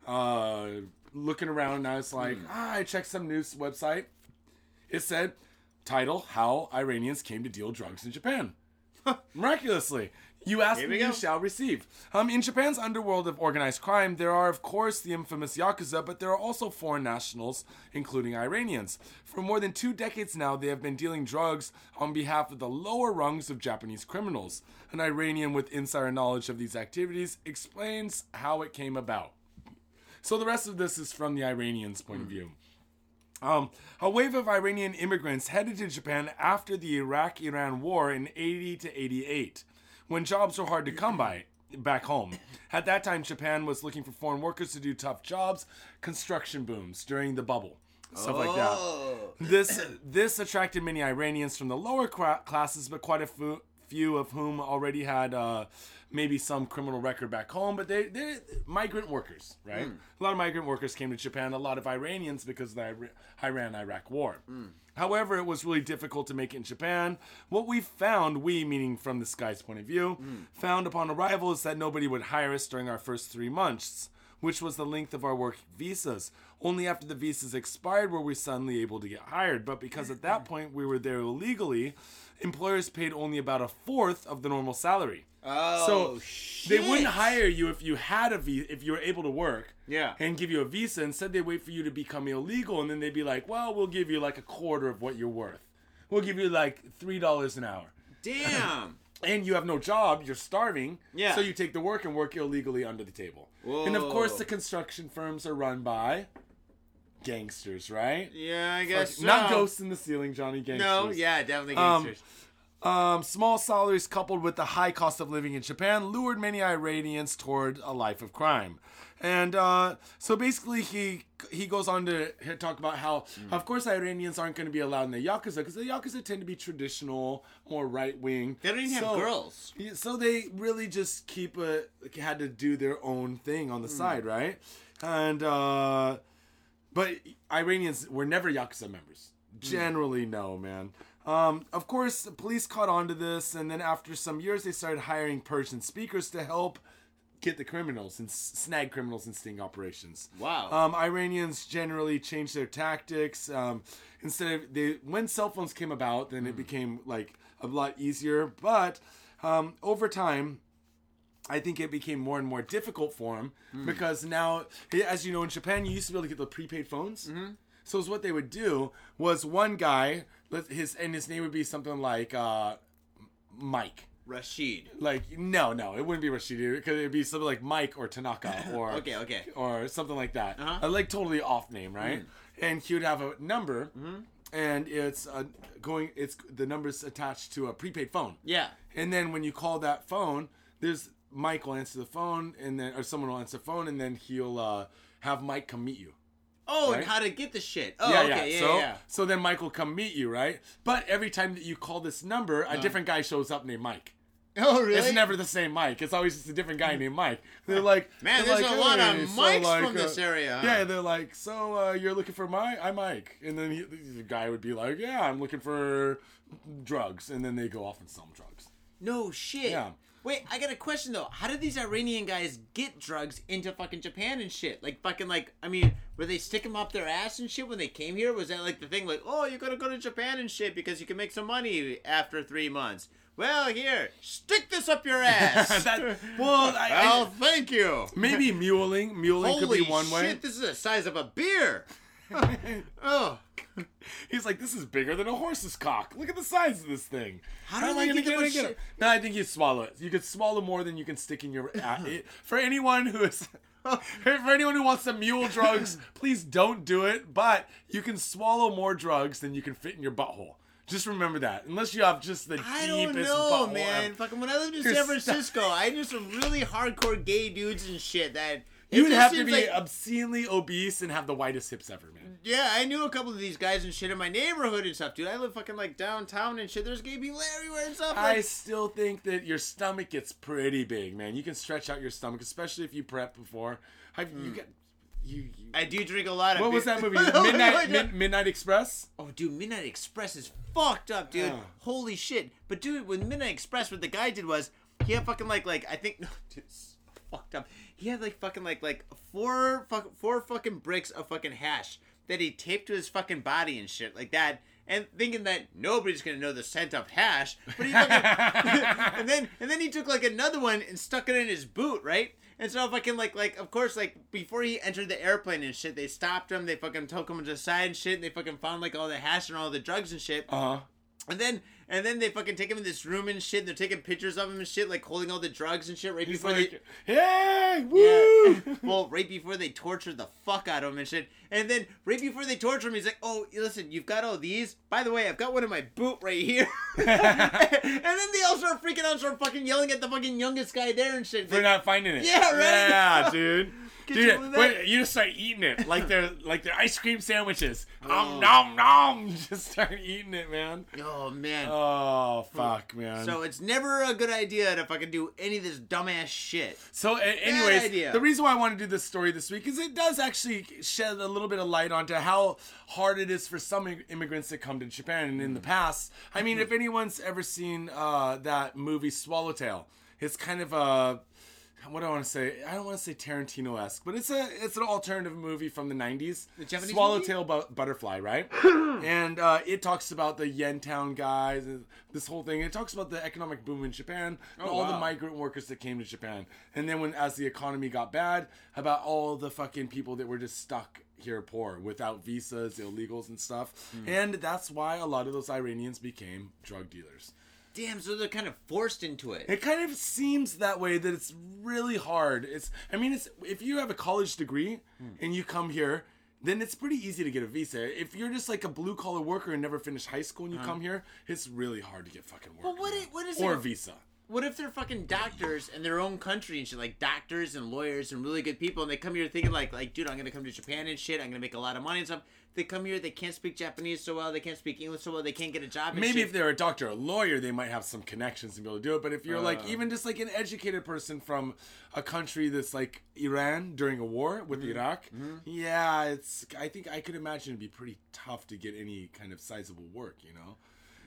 uh, looking around and I was like, ah, I checked some news website. It said, title, How Iranians Came to Deal Drugs in Japan. Miraculously. You ask me, you shall receive. Um, in Japan's underworld of organized crime, there are, of course, the infamous Yakuza, but there are also foreign nationals, including Iranians. For more than two decades now, they have been dealing drugs on behalf of the lower rungs of Japanese criminals. An Iranian with insider knowledge of these activities explains how it came about. So the rest of this is from the Iranians' point of view. Um, a wave of Iranian immigrants headed to Japan after the Iraq Iran war in 80 to 88, when jobs were hard to come by back home. At that time, Japan was looking for foreign workers to do tough jobs, construction booms during the bubble, stuff like that. Oh. This this attracted many Iranians from the lower cra- classes, but quite a few, few of whom already had uh, maybe some criminal record back home. But they they're migrant workers, right? Hmm. A lot of migrant workers came to Japan. A lot of Iranians because of the Iran-Iraq War. Hmm. However, it was really difficult to make it in Japan. What we found, we meaning from this guy's point of view, hmm. found upon arrival is that nobody would hire us during our first three months which was the length of our work visas. Only after the visas expired were we suddenly able to get hired. But because at that point we were there illegally, employers paid only about a fourth of the normal salary. Oh, so shit. they wouldn't hire you if you had a visa, if you were able to work. Yeah. And give you a visa. Instead, they wait for you to become illegal, and then they'd be like, "Well, we'll give you like a quarter of what you're worth. We'll give you like three dollars an hour." Damn. and you have no job, you're starving. Yeah. So you take the work and work illegally under the table. And of course, the construction firms are run by gangsters, right? yeah, I guess so. Not ghosts in the ceiling, Johnny gangsters. No, yeah, definitely Um. Um, small salaries coupled with the high cost of living in Japan lured many Iranians toward a life of crime. And uh, so basically, he he goes on to talk about how, Mm. of course, Iranians aren't going to be allowed in the yakuza because the yakuza tend to be traditional, more right wing. they don't even have girls. So they really just keep a had to do their own thing on the side, right? And uh but Iranians were never yakuza members. Generally, no, man. Um, of course, police caught on to this, and then after some years, they started hiring Persian speakers to help get the criminals and s- snag criminals in sting operations. Wow. Um, Iranians generally changed their tactics. Um, instead of they, when cell phones came about, then it became like a lot easier. But um, over time, I think it became more and more difficult for them Hmm. because now, as you know, in Japan, you used to be able to get the prepaid phones. Mm-hmm. So what they would do was one guy, his and his name would be something like uh, Mike. Rashid. Like no, no, it wouldn't be Rashid because it'd be something like Mike or Tanaka or Okay, okay. or something like that. Uh-huh. A like totally off name, right? And he would have a number, Mm-hmm. and it's uh, going. It's the numbers attached to a prepaid phone. Yeah. And then when you call that phone, there's Mike will answer the phone, and then or someone will answer the phone, and then he'll uh, have Mike come meet you. Oh, Right? and how to get the shit. Oh, yeah, okay, yeah, so, yeah. so then Mike will come meet you, right? But every time that you call this number, a different guy shows up named Mike. Oh, really? It's never the same Mike. It's always just a different guy named Mike. They're like, Man, they're there's like, a lot of "Hey," so, Mikes like, from this uh, area. Yeah, they're like, so uh, you're looking for Mike? I'm Mike, and then he, the guy would be like, yeah, I'm looking for drugs, and then they go off and sell drugs. No shit. Yeah. Wait, I got a question though. How did these Iranian guys get drugs into fucking Japan and shit? Like fucking like, I mean, were they stick them up their ass and shit when they came here? Was that like the thing? Like, oh, you gotta go to Japan and shit because you can make some money after three months. Well, here, stick this up your ass. That- well, I, I- thank you. maybe muling. Muling Holy could be one shit! way. This is the size of a beer. oh, He's like, this is bigger than a horse's cock. Look at the size of this thing. How do am I gonna get that get, get it? No, I think you swallow it. You could swallow more than you can stick in your. Uh, it, for anyone who is. For anyone who wants some mule drugs, please don't do it. But you can swallow more drugs than you can fit in your butthole. Just remember that. Unless you have just the I deepest don't know, butthole man. ever. Fucking when I lived in San Francisco, I knew some really hardcore gay dudes and shit that. You would have to be like- obscenely obese and have the widest hips ever, man. Yeah, I knew a couple of these guys and shit in my neighborhood and stuff, dude. I live fucking like downtown and shit. There's gay people everywhere and stuff. I still think that your stomach gets pretty big, man. You can stretch out your stomach, especially if you prep before. Have you mm. got you? you I do drink a lot of. what was that movie? Oh, Midnight. Mid, Midnight Express. Oh, dude, Midnight Express is fucked up, dude. Yeah. Holy shit! But dude, with Midnight Express, what the guy did was he had fucking like like I think no, dude, fucked up. He had like fucking like like four fuck four fucking bricks of fucking hash that he taped to his fucking body and shit like that. And thinking that nobody's gonna know the scent of hash, but he fucking, and then and then he took like another one and stuck it in his boot, right? And so fucking like like of course like before he entered the airplane and shit, they stopped him. They fucking took him to the side and shit. And they fucking found like all the hash and all the drugs and shit. Uh huh. And then and then they fucking take him in this room and shit. And they're taking pictures of him and shit, like holding all the drugs and shit right He's before like, they. hey, woo! Yeah. well, right before they torture the fuck out of him and shit. And then right before they torture him, he's like, "Oh, listen, you've got all these. By the way, I've got one in my boot right here." and then they all start freaking out, and start fucking yelling at the fucking youngest guy there and shit. They're not finding it. Yeah, right? Yeah, dude. Could you Dude, that? wait, you just start eating it like they're like they're ice cream sandwiches. Oh. Nom nom nom. Just start eating it, man. oh man. Oh fuck, man. So it's never a good idea to fucking do any of this dumbass shit. So, a- anyways, the reason why I want to do this story this week is it does actually shed a little bit of light onto how hard it is for some immigrants to come to Japan. And in the past, I mean, if anyone's ever seen uh, that movie Swallowtail, it's kind of a what do I want to say? I don't want to say Tarantino esque, but it's a it's an alternative movie from the '90s. The Japanese Swallowtail bu- Butterfly, right? and uh, it talks about the Yentown guys, this whole thing. It talks about the economic boom in Japan, Oh, all the migrant workers that came to Japan, and then when as the economy got bad, about all the fucking people that were just stuck here poor without visas, illegals and stuff, Hmm. and that's why a lot of those Iranians became drug dealers. Damn, so they're kind of forced into it. It kind of seems that way that it's really hard. It's I mean it's if you have a college degree hmm. and you come here, then it's pretty easy to get a visa. If you're just like a blue collar worker and never finished high school and you uh-huh. come here, it's really hard to get fucking work. Well, what man. i- what is or it- a visa? What if they're fucking doctors in their own country and shit, like doctors and lawyers and really good people, and they come here thinking like, like, dude, I'm gonna come to Japan and shit, I'm gonna make a lot of money and stuff. They come here, they can't speak Japanese so well, they can't speak English so well, they can't get a job. And Maybe shit. if they're a doctor or a lawyer, they might have some connections and be able to do it. But if you're like Uh. even just like an educated person from a country that's like Iran during a war with Mm-hmm. Iraq, yeah, it's. I think I could imagine it'd be pretty tough to get any kind of sizable work, you know,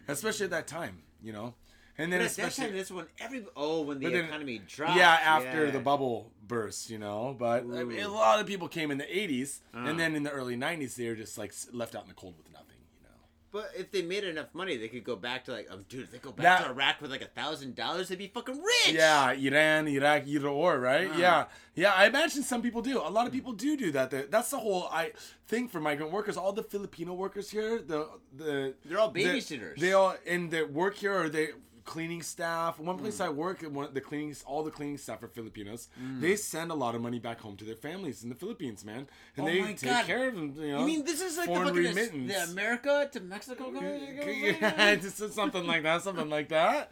especially at that time, you know. And then But at that especially time, this when every oh, when the then- economy dropped. yeah, after yeah. the bubble burst, you know. But I mean, a lot of people came in the '80s, Uh. and then in the early '90s, they were just like left out in the cold with nothing, you know. But if they made enough money, they could go back to like, oh, dude, if they go back That- to Iraq with like a thousand dollars, they'd be fucking rich. Yeah, Iran, Iraq, either or, right? Uh. Yeah, yeah. I imagine some people do. A lot of people do do that. That- That's the whole I thing for migrant workers. All the Filipino workers here, the the They're all the- babysitters. they all and they work here or they cleaning staff. One place Hmm. I work, one, the cleaning, all the cleaning staff are Filipinos. Hmm. They send a lot of money back home to their families in the Philippines, man, and Oh they take God. care of them. You know, You mean this is like the fucking remittance. the America to Mexico? yeah, just something like that, something like that.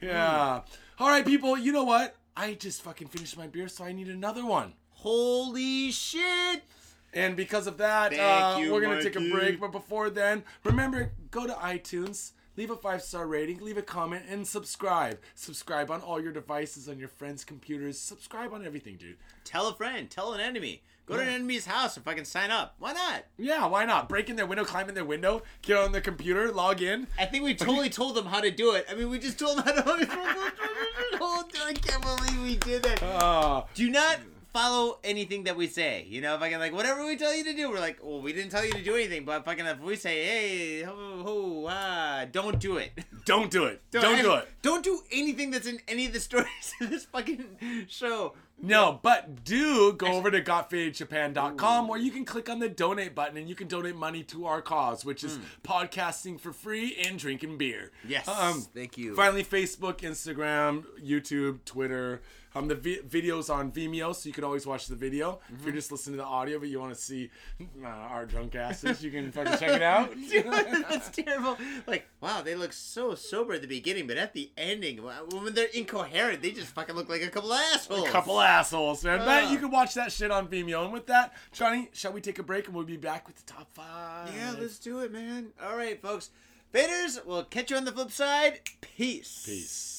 Hmm. Yeah. All right, people. You know what? I just fucking finished my beer, so I need another one. Holy shit! And because of that, uh, you, we're gonna take a break. But before then, remember go to iTunes, leave a five star rating, leave a comment, and subscribe. Subscribe on all your devices, on your friends' computers. Subscribe on everything, dude. Tell a friend, tell an enemy. Go to an enemy's house if I can sign up. Why not? Yeah, why not? Break in their window, climb in their window, get on their computer, log in. I think we totally told them how to do it. I mean, we just told them how to. I can't believe we did that. Uh, Do not follow anything that we say. You know, if I can like whatever we tell you to do, we're like, well, we didn't tell you to do anything, but if I can, if we say, hey, ho, ho, ah, don't do it. don't do it. Don't, do it. Don't do anything that's in any of the stories in this fucking show. No, but do go over to gotfadedjapan.com where you can click on the donate button and you can donate money to our cause, which is podcasting for free and drinking beer. Yes. Um, Thank you. Finally, Facebook, Instagram, YouTube, Twitter. Um, the vi- videos on Vimeo, so you can always watch the video. If you're just listening to the audio, but you want to see uh, our drunk asses, you can fucking check it out. That's terrible. Like, wow, they look so sober at the beginning, but at the ending, when they're incoherent, they just fucking look like a couple of assholes. A couple assholes, man. Ah. But you can watch that shit on Vimeo. And with that, Johnny, shall we take a break and we'll be back with the top five? Yeah, let's do it, man. All right, folks. Faders, we'll catch you on the flip side. Peace. Peace.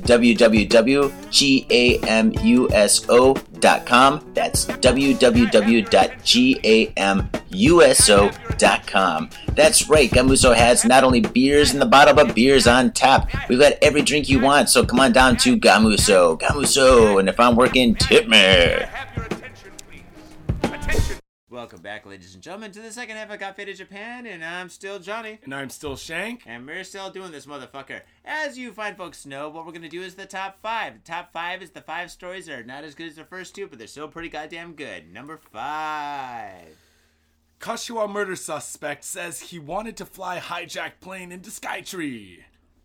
www.gamuso.com. That's www.gamuso.com. That's right, Gamuso has not only beers in the bottle, but beers on tap. We've got every drink you want, so come on down to Gamuso. Gamuso, and if I'm working, tip me. Welcome back, ladies and gentlemen, to the second half of Got Faded Japan, and I'm still Johnny. And I'm still Shank. And we're still doing this, motherfucker. As you fine folks know, what we're gonna do is the top five. The top five is the five stories that are not as good as the first two, but they're still pretty goddamn good. Number five. Kashiwa murder suspect says he wanted to fly hijacked plane into Skytree.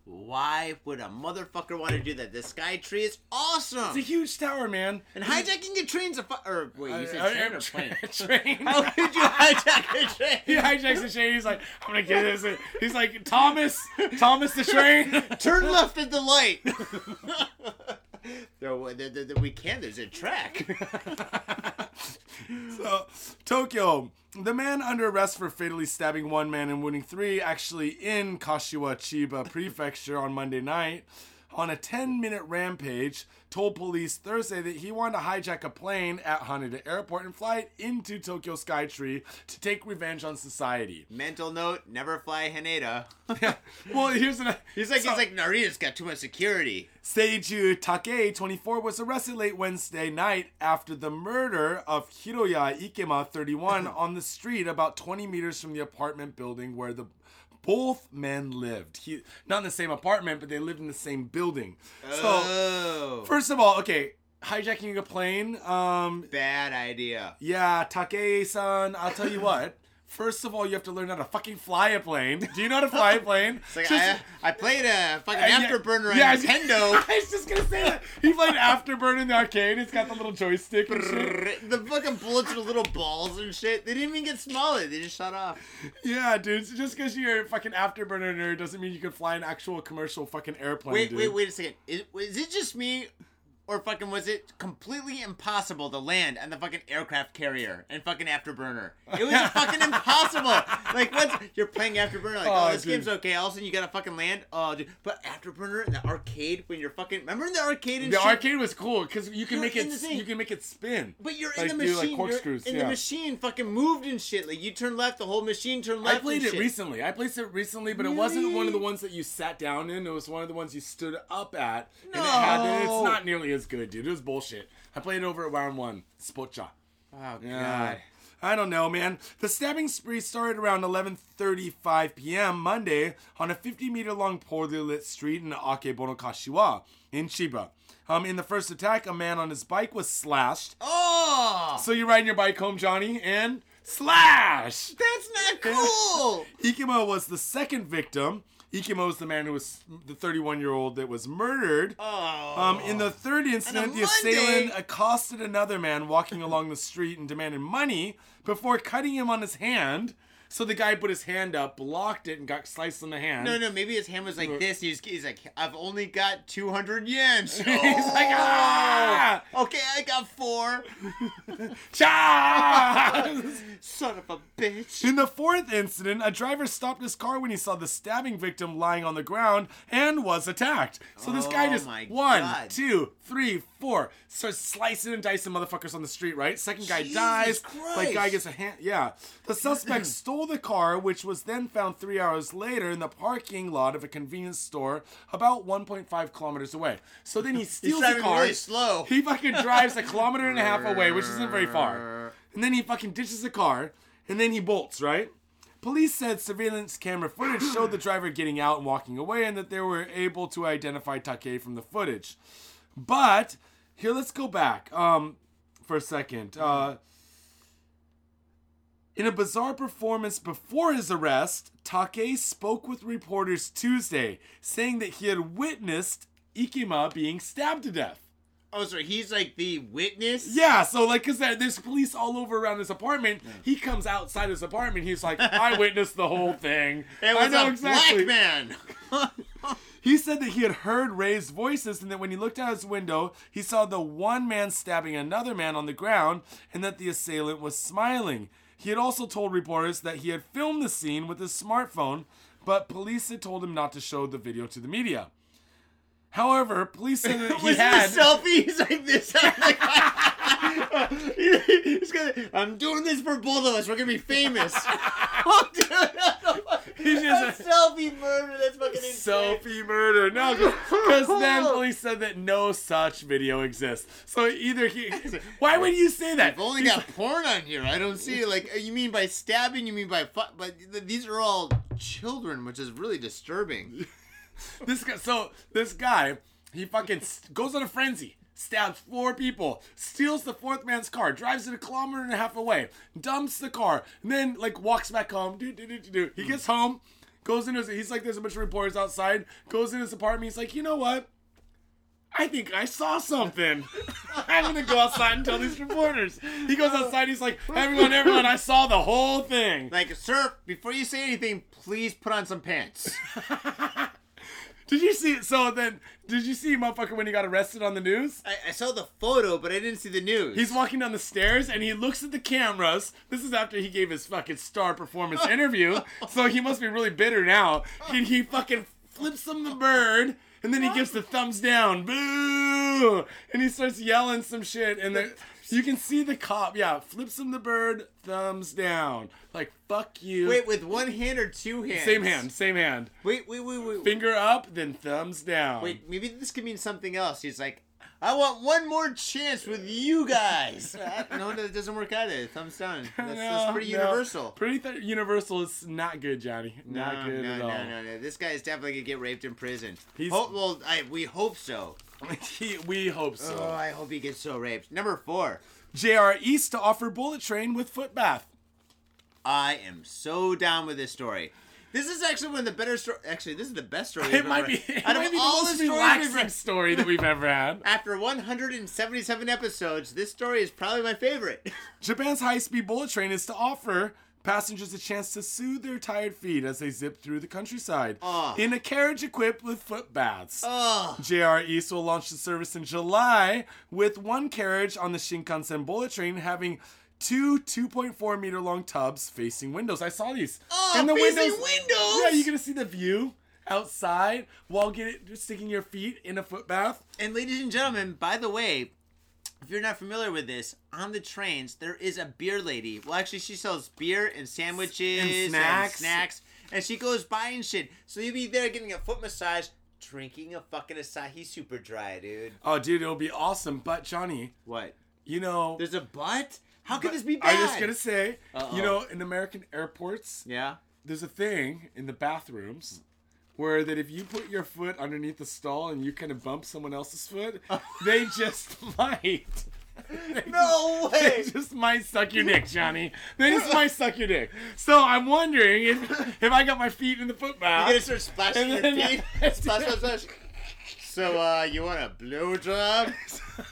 Why would a motherfucker want to do that? The Sky Tree is awesome. It's a huge tower, man. and hijacking a train's a fu- or wait, you said train or plane? train. How could you hijack a train? he hijacks the train. He's like, I'm gonna get this. He's like, Thomas, Thomas the train. Turn left at the light. There- we can. There's a track. so, Tokyo. The man under arrest for fatally stabbing one man and wounding three actually in Kashiwa Chiba Prefecture on Monday night on a 10 minute rampage told police Thursday that he wanted to hijack a plane at Haneda Airport and fly it into Tokyo Skytree to take revenge on society. Mental note: Never fly Haneda. well, here's an. He's like, so- he's like Narita's got too much security. Seiju Take, 24, was arrested late Wednesday night after the murder of Hiroya Ikema, 31, on the street about 20 meters from the apartment building where the both men lived. He not in the same apartment, but they lived in the same building. So, oh, first of all, okay, hijacking a plane. Um, bad idea. yeah, Take-san, I'll tell you what. First of all, you have to learn how to fucking fly a plane. Do you know how to fly a plane? It's like Just- I, I played a fucking Uh, yeah, afterburner on yeah, Nintendo. I was just gonna say that. He played Afterburner in the arcade. It's got the little joystick the fucking bullets are little balls and shit. They didn't even get smaller. They just shot off. Yeah, dude. So just because you're a fucking Afterburner nerd doesn't mean you can fly an actual commercial fucking airplane, Wait, dude. wait, wait a second. Is, is it just me, or fucking was it completely impossible to land on the fucking aircraft carrier and fucking Afterburner? It was fucking impossible. Like once you're playing Afterburner, like oh, Oh, this dude. game's okay. All of a sudden you gotta fucking land. Oh, dude. But Afterburner in the arcade when you're fucking remember in the arcade and The shit? arcade was cool because you can You're make it. You can make it spin. But you're Like, in the like, machine. you're corkscrews, in yeah. the machine, fucking moved and shit. Like you turn left, the whole machine turned left. I played it shit. recently. I played it recently, but it wasn't one of the ones that you sat down in. It was one of the ones you stood up at. And it had, it's not nearly as good, dude. It was bullshit. I played it over at round one. Spocha. Oh Yeah. god. I don't know, man. The stabbing spree started around 11:35 p.m. Monday on a 50 meter long poorly lit street in Akebono-Kashiwa in Chiba. Um, in the first attack, a man on his bike was slashed. Oh, So you're riding your bike home, Johnny, and slash. that's not cool. Ikimo was the second victim. Ikimo is the man who was the 31 year old that was murdered. Oh. Um, in the third incident, the assailant accosted another man walking along the street and demanded money before cutting him on his hand. So the guy put his hand up, blocked it, and got sliced in the hand. No, no, maybe his hand was like this. He's, he's like, I've only got 200 yen. He's like, ah! Okay, I got four. Cha! Son of a bitch. In the fourth incident, a driver stopped his car when he saw the stabbing victim lying on the ground and was attacked. So this guy Oh just my one, God. two, three, four, starts slicing and dicing motherfuckers on the street. Right, second guy Jesus dies. Christ. Like guy gets a hand. Yeah, the suspect stole the car, which was then found three hours later in the parking lot of a convenience store about 1.5 kilometers away. So then he steals the car. really slow. He fucking drives a kilometer and a half away, which isn't very far. And then he fucking ditches the car, and then he bolts, right? Police said surveillance camera footage showed the driver getting out and walking away, and that they were able to identify Take from the footage. But here, let's go back um, for a second. Uh, in a bizarre performance before his arrest, Take spoke with reporters Tuesday, saying that he had witnessed Ikima being stabbed to death. Oh, so he's like the witness? Yeah, so like, cause there's police all over around his apartment. He comes outside his apartment. He's like, I witnessed the whole thing. It was I know a exactly. black man. He said that he had heard raised voices and that when he looked out his window, he saw the one man stabbing another man on the ground and that the assailant was smiling. He had also told reporters that he had filmed the scene with his smartphone, but police had told him not to show the video to the media. However, police said that he had. selfie? He's like this. He's gonna, I'm doing this for both of us. We're gonna be famous. Dude, He's just a selfie murder. That's fucking insane. Selfie murder. No, because then police said that no such video exists. So either he. Why would you say that? I've only got porn on here. I don't see like you mean by stabbing. You mean by fu- but th- these are all children, which is really disturbing. This guy. So this guy, he fucking goes on a frenzy. Stabs four people, steals the fourth man's car, drives it a kilometer and a half away, dumps the car, and then like walks back home. Do, do, do, do, do. He gets home, goes into his, he's like, there's a bunch of reporters outside, goes in his apartment. He's like, you know what? I think I saw something. I'm gonna go outside and tell these reporters. He goes outside. He's like, everyone, everyone, I saw the whole thing. Like, sir, before you say anything, please put on some pants. Did you see? So then, did you see motherfucker when he got arrested on the news? I, I saw the photo, but I didn't see the news. He's walking down the stairs and he looks at the cameras. This is after he gave his fucking star performance interview. So he must be really bitter now. He, he fucking flips them the bird and then he gives the thumbs down. Boo! And he starts yelling some shit. And then you can see the cop, yeah, flips him the bird, thumbs down. Like, fuck you. Wait, with one hand or two hands? same hand, same hand. Wait, wait, wait, wait. Finger up, then thumbs down. Wait, maybe this could mean something else. He's like, I want one more chance with you guys. No, that doesn't work either. Thumbs down. That's, that's pretty no. universal. Pretty th- universal is not good, Johnny. Not no, good no, at no, all. no, no. This guy is definitely gonna get raped in prison. He's- Ho- well, I, we hope so. He- we hope so. Oh, I hope he gets so raped. Number four. JR East to offer bullet train with foot bath. I am so down with this story. This is actually one of the better stories. Actually, this is the best story. It we've might ever- be, it Out of might be the all most the stories we've relaxing story that we've ever had. After 177 episodes, this story is probably my favorite. Japan's high speed bullet train is to offer passengers a chance to soothe their tired feet as they zip through the countryside Ugh. in a carriage equipped with foot baths. Ah. Ugh. JR East will launch the service in July with one carriage on the Shinkansen bullet train having two 2.4 meter long tubs facing windows. I saw these. Oh, And facing windows- windows? Yeah, you're gonna see the view outside while get sticking your feet in a foot bath. And ladies and gentlemen, by the way, if you're not familiar with this, on the trains there is a beer lady. Well, actually, she sells beer and sandwiches And snacks. snacks, and she goes by and shit. So you'll be there getting a foot massage, drinking a fucking Asahi Super Dry, dude. Oh, dude, it'll be awesome. But Johnny, What? you know, There's a butt? How could this be bad? I'm just gonna say, Uh-oh. you know, in American airports, Yeah. there's a thing in the bathrooms where that if you put your foot underneath the stall and you kind of bump someone else's foot, they just might. They No just- way. They just might suck your dick, Johnny. They just might suck your dick. So I'm wondering if if I got my feet in the foot bath. You're gonna start splashing your feet. splash, splash, splash. So, uh, you want a blowjob?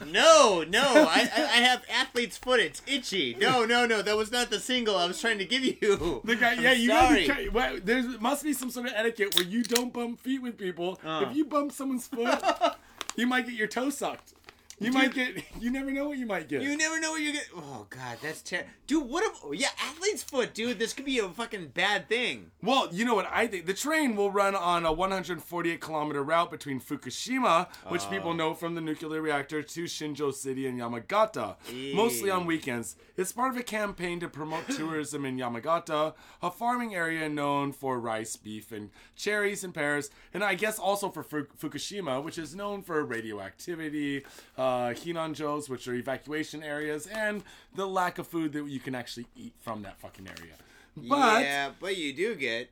No, no, I, I, I have athlete's foot. It's itchy. No, no, no, that was not the single I was trying to give you. The guy, I'm yeah, you sorry. gotta be. Well, there must be some sort of etiquette where you don't bump feet with people. Uh. If you bump someone's foot, you might get your toe sucked. You might get. You never know what you might get. You never know what you're gonna. Oh god, that's terrible, dude. What if? Yeah, athlete's foot, dude. This could be a fucking bad thing. Well, you know what I think? The train will run on a 148 kilometer route between Fukushima, which Oh. people know from the nuclear reactor, to Shinjo City and Yamagata, mostly on weekends. It's part of a campaign to promote tourism in Yamagata, a farming area known for rice, beef, and cherries and pears, and I guess also for Fu- Fukushima, which is known for radioactivity, uh, Uh, Hinanjos, which are evacuation areas, and the lack of food that you can actually eat from that fucking area. But yeah, but you do get.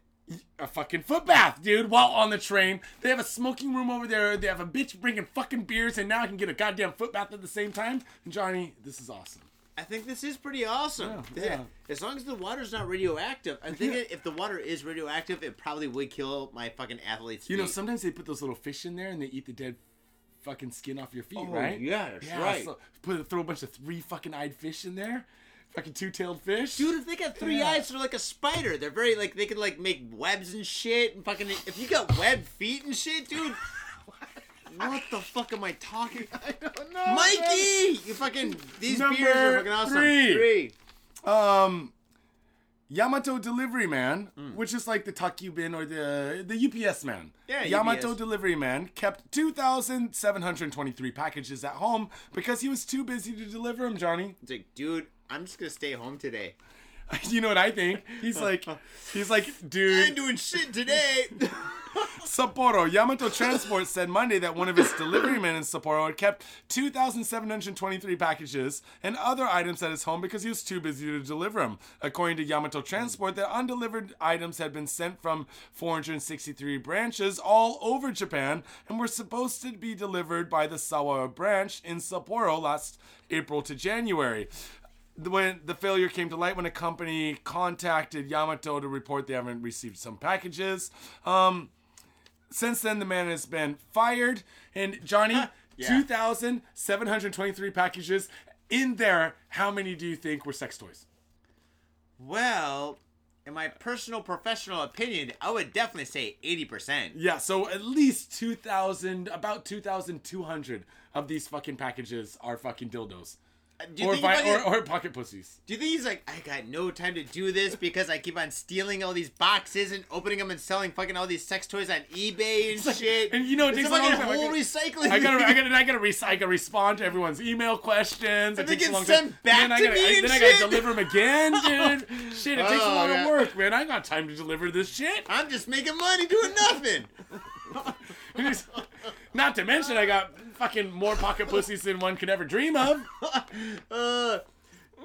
a fucking foot bath, dude, while on the train. They have a smoking room over there. They have a bitch bringing fucking beers, and now I can get a goddamn foot bath at the same time. Johnny, this is awesome. I think this is pretty awesome. Yeah, yeah. As long as the water's not radioactive. I think if the water is radioactive, it probably would kill my fucking athlete's You know, sometimes they put those little fish in there and they eat the dead fucking skin off your feet, Oh, right? yeah, that's right. So put throw a bunch of three fucking eyed fish in there, fucking two tailed fish. Dude, if they got three Yeah. eyes, they're like a spider. They're very like they can like make webs and shit and fucking. If you got web feet and shit, dude. What the fuck am I talking? I don't know, Mikey, you fucking these Number beers are fucking awesome. three. Three. Um, Yamato Delivery Man, Hmm. which is like the Takkyubin or the the UPS man. Yeah, Yamato UPS. Delivery Man kept 2,723 packages at home because he was too busy to deliver them, Johnny. It's like, dude, I'm just gonna stay home today. you know what I think? He's like, he's like, dude. I ain't doing shit today. Sapporo Yamato Transport said Monday that one of its delivery men in Sapporo had kept 2,723 packages and other items at his home because he was too busy to deliver them. According to Yamato Transport, the undelivered items had been sent from 463 branches all over Japan and were supposed to be delivered by the Sawa branch in Sapporo last April to January when the failure came to light when a company contacted Yamato to report they haven't received some packages. Um, since then, the man has been fired. And Johnny, Yeah. 2,723 packages. In there, how many do you think were sex toys? well, in my personal professional opinion, I would definitely say eighty percent. Yeah, so at least 2,000, about 2,200 of these fucking packages are fucking dildos. Do you, Or, think vi- or, or pocket pussies. do you think he's like, I got no time to do this because I keep on stealing all these boxes and opening them and selling fucking all these sex toys on eBay and shit? and you know, it it's takes a long time. I whole gotta- recycling. I gotta, I gotta, I gotta, re- I gotta respond to everyone's email questions. And it takes a long time. back then I to gotta, me I- and then I gotta deliver them again, dude. shit, it takes a Oh, lot of work, man. I got time to deliver this shit. I'm just making money doing nothing. Not to mention, I got fucking more pocket pussies than one could ever dream of. uh,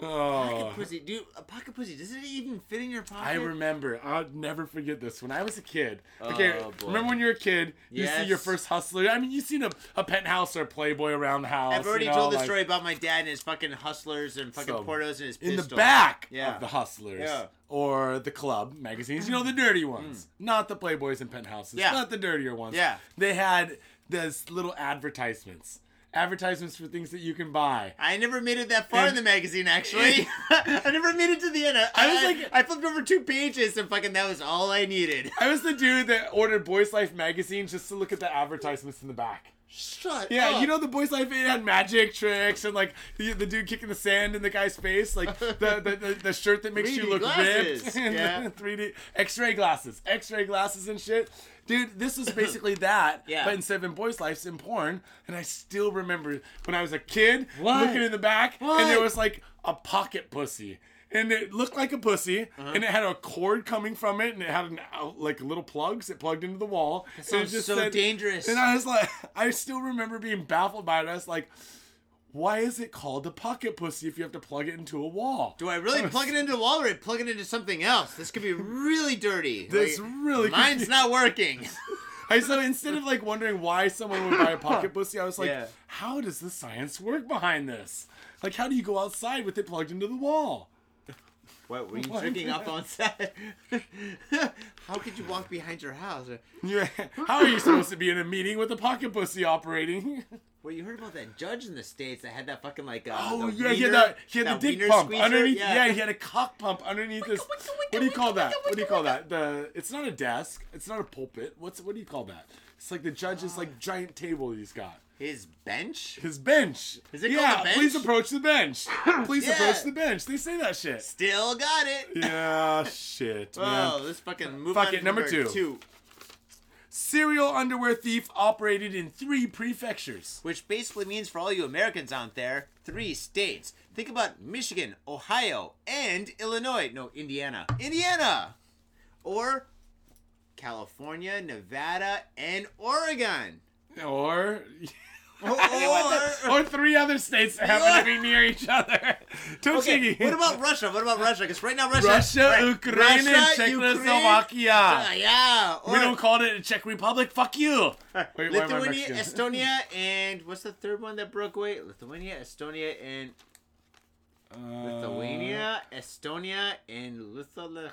Oh. Pocket pussy, dude, a pocket pussy. Does it even fit in your pocket? I remember. I'll never forget this. When I was a kid. Okay, Oh, remember when you're a kid, you see your first hustler. I mean, you've seen a, a penthouse or a Playboy around the house. I've already you know, told the like- story about my dad and his fucking hustlers and fucking So, portos and his pistols in the back Yeah. of the Hustlers Yeah. or the club magazines, you know, the dirty ones, not the Playboys and penthouses, Mm. Yeah. not the dirtier ones. Yeah. They had those little advertisements. Advertisements for things that you can buy. I never made it that far And- in the magazine, actually. I never made it to the end. I, I was like- I flipped over two pages and fucking that was all I needed. I was the dude that ordered Boys Life magazine just to look at the advertisements in the back. Shut Yeah, up. you know the Boys Life it had magic tricks and like the, the dude kicking the sand in the guy's face, like the the, the, the shirt that makes you 3D look glasses, ripped, and yeah, three D X ray glasses, X-ray glasses and shit. Dude, this was basically that, Yeah. but instead of in Boys lives, in porn. And I still remember when I was a kid What? looking in the back, What? and there was like a pocket pussy. And it looked like a pussy, Uh-huh. and it had a cord coming from it, and it had an out, like little plugs. that plugged into the wall. That sounds so dangerous. And I was like, I still remember being baffled by it. I was like, why is it called a pocket pussy if you have to plug it into a wall? Do I really was- plug it into a wall or I plug it into something else? This could be really dirty. This Like, really Mine's confused- not working. I so instead of like wondering why someone would buy a pocket pussy, I was like, Yeah. how does the science work behind this? Like, how do you go outside with it plugged into the wall? What were you What? drinking up on set? How could you walk behind your house? Yeah. How are you supposed to be in a meeting with a pocket pussy operating? Well, you heard about that judge in the states that had that fucking like. Uh, Oh the yeah, he had wiener- the he had that the dick pump squeezer? underneath. Yeah. he had a cock pump underneath his. wicka, wicka, What do you call that? What do you call that? The it's not a desk. It's not a pulpit. What's what do you call that? It's like the judge's like giant table he's got. His bench. His bench. Is it yeah, called bench? please approach the bench. Please Yeah. approach the bench. They say that shit. Still got it. Yeah, shit, man. Oh, this fucking move Fuck on it, to number two. Serial underwear thief operated in three prefectures. Which basically means for all you Americans out there, three states. Think about Michigan, Ohio, and Illinois. No, Indiana. Indiana! Or California, Nevada, and Oregon. Or Or, or three other states that happen to be near each other. Okay, what about Russia? What about Russia? Because right now Russia, Russia, right, Ukraine, and Czechoslovakia? Ah, yeah. Or we don't call it a Czech Republic. Fuck you. Wait, why am I Lithuania, Estonia, and what's the third one that broke away? Lithuania, Estonia, and Uh, Lithuania, Estonia, and Lithuania.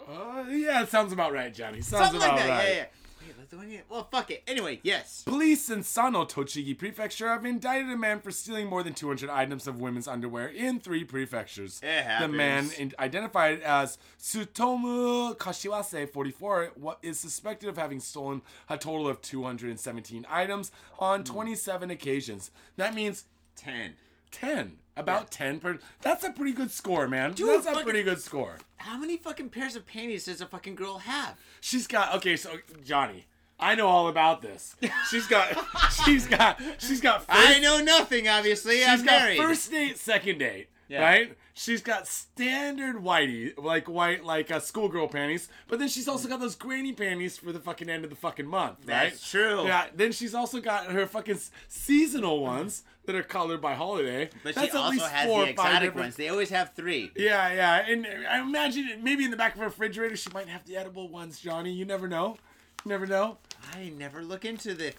Uh, yeah, it sounds about right, Johnny. Sounds Something like about that. right. Yeah, yeah. Wait, Lithuania. Well, fuck it. Anyway, yes. Police in Sano, Tochigi Prefecture have indicted a man for stealing more than 200 items of women's underwear in three prefectures. It the man, in- identified as Tsutomu Kashiwase, 44, wa- is suspected of having stolen a total of 217 items on 27 occasions. That means Ten. 10. About 10 per. That's a pretty good score, man. Dude, That's a fucking- pretty good score. How many fucking pairs of panties does a fucking girl have? She's got okay, so Johnny, I know all about this. She's got, she's got, she's got. First, I know nothing. Obviously, She's I'm got married. first date, second date, Yeah. right? She's got standard whitey, like white, like uh, schoolgirl panties, but then she's also got those granny panties for the fucking end of the fucking month, right? That's true. Yeah. Then she's also got her fucking s- seasonal ones that are colored by holiday. But That's she at also least has four the or five exotic different- ones. They always have three. Yeah, yeah, and I imagine maybe in the back of her refrigerator she might have the edible ones, Johnny. You never know. You never know. I never look into the.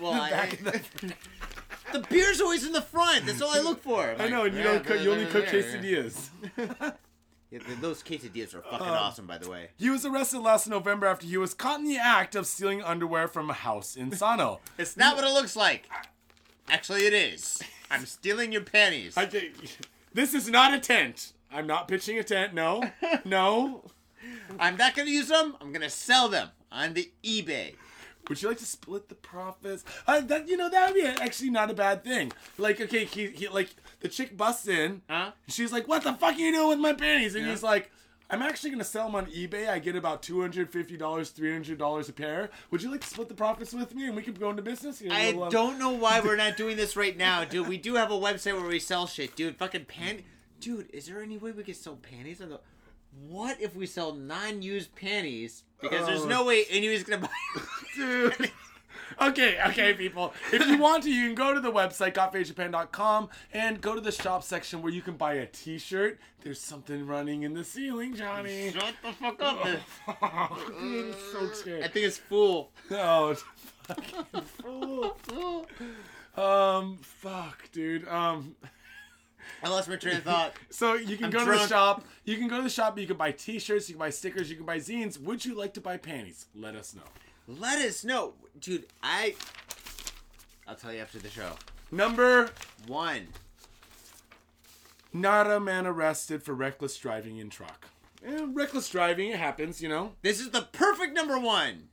Well, The I, back of the- the beer's always in the front. That's all I look for. I'm I like, know, and you yeah, don't cook. You only cook quesadillas. Yeah, th- those quesadillas are fucking Um, awesome, by the way. He was arrested last November after he was caught in the act of stealing underwear from a house in Sano. It's not what it looks like. Actually, it is. I'm stealing your panties. I this is not a tent. I'm not pitching a tent. No, no. I'm not gonna use them. I'm gonna sell them on the eBay. Would you like to split the profits? Uh, that you know that would be actually not a bad thing. Like okay, he, he like the chick busts in. Huh? She's like, "What the fuck are you doing with my panties?" And Yeah. he's like. I'm actually gonna sell them on eBay. I get about two hundred fifty dollars, three hundred dollars a pair. Would you like to split the profits with me, and we could go into business? You know, I um, don't know why we're not doing this right now, dude. We do have a website where we sell shit, dude. Fucking pan, dude. Is there any way we could sell panties on the? What if we sell non-used panties? Because there's Oh. no way anyone's gonna buy. dude. okay, okay, people. If you want to, you can go to the website, gotfadedjapan.com, and go to the shop section where you can buy a t-shirt. There's something running in the ceiling, Johnny. Shut the fuck up. dude. Dude, I'm so I think it's fool. Oh, it's fucking fool. Um, fuck, dude. Um, I lost my train of thought. so you can I'm go to the shop. You can go to the shop. You can buy t-shirts. You can buy stickers. You can buy zines. Would you like to buy panties? Let us know. Let us know, dude. I I'll tell you after the show. Number One. Nara man arrested for reckless driving in truck. Eh, reckless driving, it happens, you know. This is the perfect number one.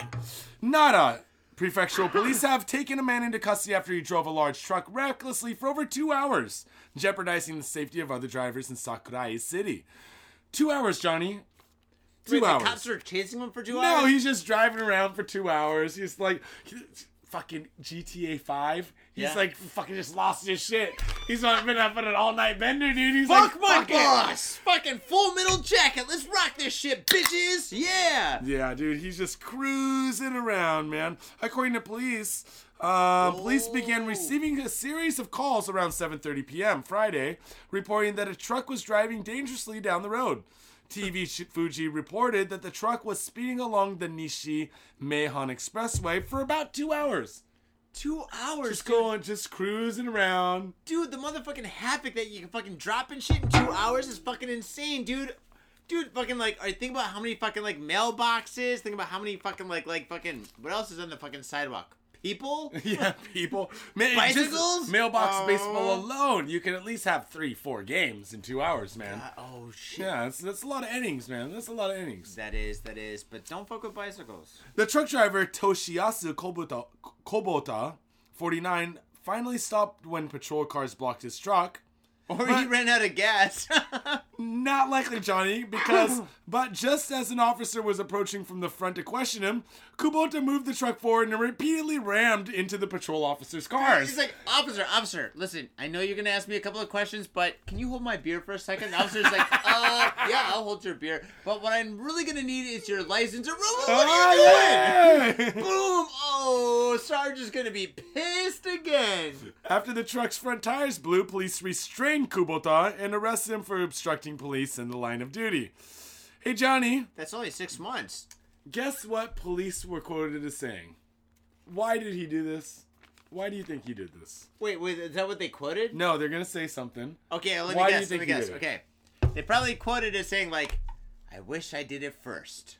Nara. Prefectural police have taken a man into custody after he drove a large truck recklessly for over two hours, jeopardizing the safety of other drivers in Sakurai City. Two hours, Johnny. Two Wait, hours. The cops are chasing him for two no, hours. he's just driving around for two hours. He's like fucking GTA 5. He's Yeah. like fucking just lost his shit. He's not been up on an all night bender, dude. He's Fuck like, my "Fuck it." boss! Fucking full metal jacket. Let's rock this shit, bitches. Yeah. Yeah, dude, he's just cruising around, man. According to police, uh, police began receiving a series of calls around 7:30 p.m. Friday, reporting that a truck was driving dangerously down the road. TV Fuji reported that the truck was speeding along the Nishi Meihan Expressway for about two hours. Two hours. Just dude. going, just cruising around. Dude, the motherfucking havoc that you can fucking drop and shit in two hours is fucking insane, dude. Dude, fucking like, I think about how many fucking like mailboxes. Think about how many fucking like like fucking what else is on the fucking sidewalk? People. Yeah, people. Man, just Bicycles? mailbox Oh. baseball alone, you can at least have three, four games in two hours, man. Uh, oh shit. Yeah, that's, that's a lot of innings, man. That's a lot of innings. That is, that is, but don't fuck with bicycles. The truck driver Toshiyasu Kobota, Kobota, 49, finally stopped when patrol cars blocked his truck. Or he ran out of gas. Not likely, Johnny, because but just as an officer was approaching from the front to question him, Kubota moved the truck forward and repeatedly rammed into the patrol officer's cars. He's like, officer, officer, listen, I know you're gonna ask me a couple of questions, but can you hold my beer for a second? The officer's like, uh, yeah, I'll hold your beer, but what I'm really gonna need is your license. Or, what are you Ah, doing? yeah! Boom! Oh, Sarge's gonna be pissed again. After the truck's front tires blew, police restrained Kubota and arrested him for obstructing police in the line of duty. Hey, Johnny, That's only six months. guess what police were quoted as saying? Why did he do this? Why do you think he did this? Wait, wait, is that what they quoted? No, they're gonna say something. Okay, let me Why do you guess. Let me guess. Okay, they probably quoted as saying like, "I wish I did it first.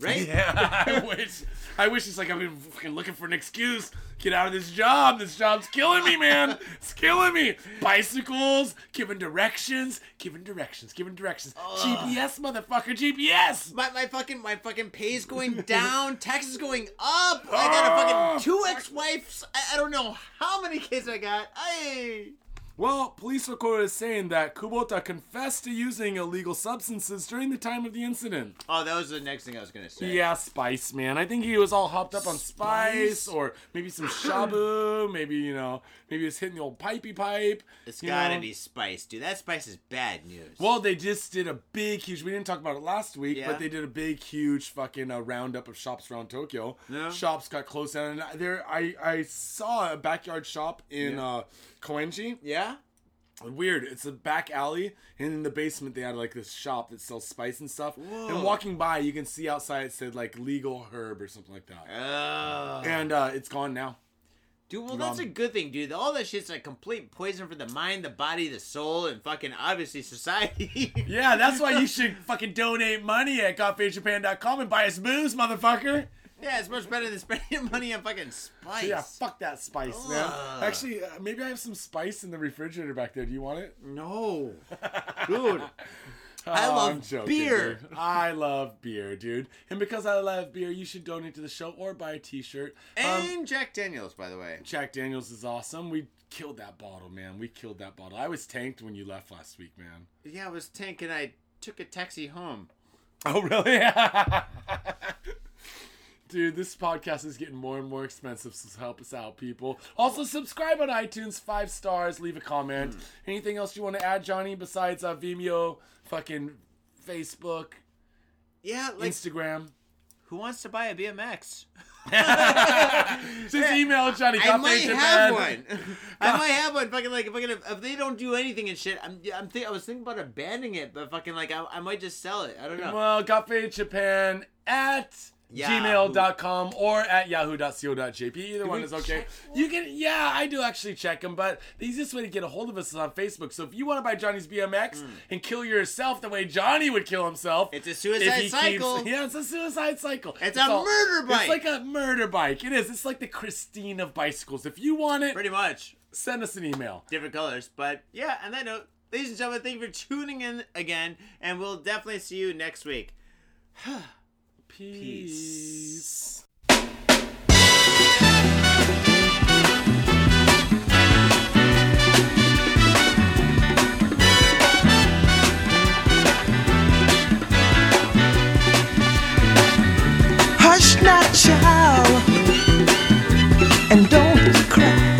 Right? Yeah, I wish. I wish it's like I've been fucking looking for an excuse. Get out of this job. This job's killing me, man. It's killing me. Bicycles, giving directions, giving directions, giving directions. GPS, motherfucker, GPS. My, my fucking my fucking pay's going down, taxes going up. I got a fucking two ex-wives. I, I don't know how many kids I got. I Well, police quoted as saying that Kubota confessed to using illegal substances during the time of the incident. oh, that was the next thing I was gonna say. Yeah, spice, man. I think he was all hopped up on spice, Spice? or maybe some shabu. maybe you know, maybe he was hitting the old pipey pipe. It's gotta be spice, dude. That spice is bad news. Well, they just did a big, huge. We didn't talk about it last week, Yeah. but they did a big, huge fucking uh, roundup of shops around Tokyo. Yeah. Shops got closed down, and there, I, I saw a backyard shop in Yeah. uh, Koenji. yeah. Weird. It's a back alley, and in the basement they had like this shop that sells spice and stuff. Whoa. And walking by, you can see outside it said like legal herb or something like that. Oh. And uh, it's gone now. Dude, well, that's a good thing, dude. All that shit's like complete poison for the mind, the body, the soul, and fucking obviously society. Yeah, that's why you should fucking donate money at GotFadedJapan.com and buy us booze, motherfucker. Yeah, it's much better than spending your money on fucking spice. Yeah, fuck that spice, man. Actually, uh, maybe I have some spice in the refrigerator back there. Do you want it? No, dude. I Oh, love I'm joking, beer. dude. I love beer, dude. And because I love beer, you should donate to the show or buy a T-shirt. Um, And Jack Daniels, by the way. Jack Daniels is awesome. We killed that bottle, man. We killed that bottle. I was tanked when you left last week, man. Yeah, I was tanked, and I took a taxi home. Oh, really? Dude, this podcast is getting more and more expensive, so help us out, people. Also, subscribe on iTunes, five stars, leave a comment. Anything else you want to add, Johnny, besides uh, Vimeo, fucking Facebook, Yeah, like Instagram? who wants to buy a BMX? Just email Johnny. I might have one. I might have one. Fucking like, fucking if, if they don't do anything and shit, I'm, I'm think I was thinking about abandoning it, but fucking like I, I might just sell it. I don't know. Well, Got Faded Japan at gmail.com or at yahoo.co.jp. Either one is okay. You can, yeah, I do actually check them, but the easiest way to get a hold of us is on Facebook. So if you want to buy Johnny's BMX hmm. and kill yourself the way Johnny would kill himself. It's a suicide cycle. Keeps, yeah, it's a suicide cycle. It's a murder bike. It's like a murder bike. It is. It's like the Christine of bicycles. If you want it, Pretty much. send us an email. different colors. But yeah, on that note, ladies and gentlemen, thank you for tuning in again, and we'll definitely see you next week. Peace. Hush not, child, and don't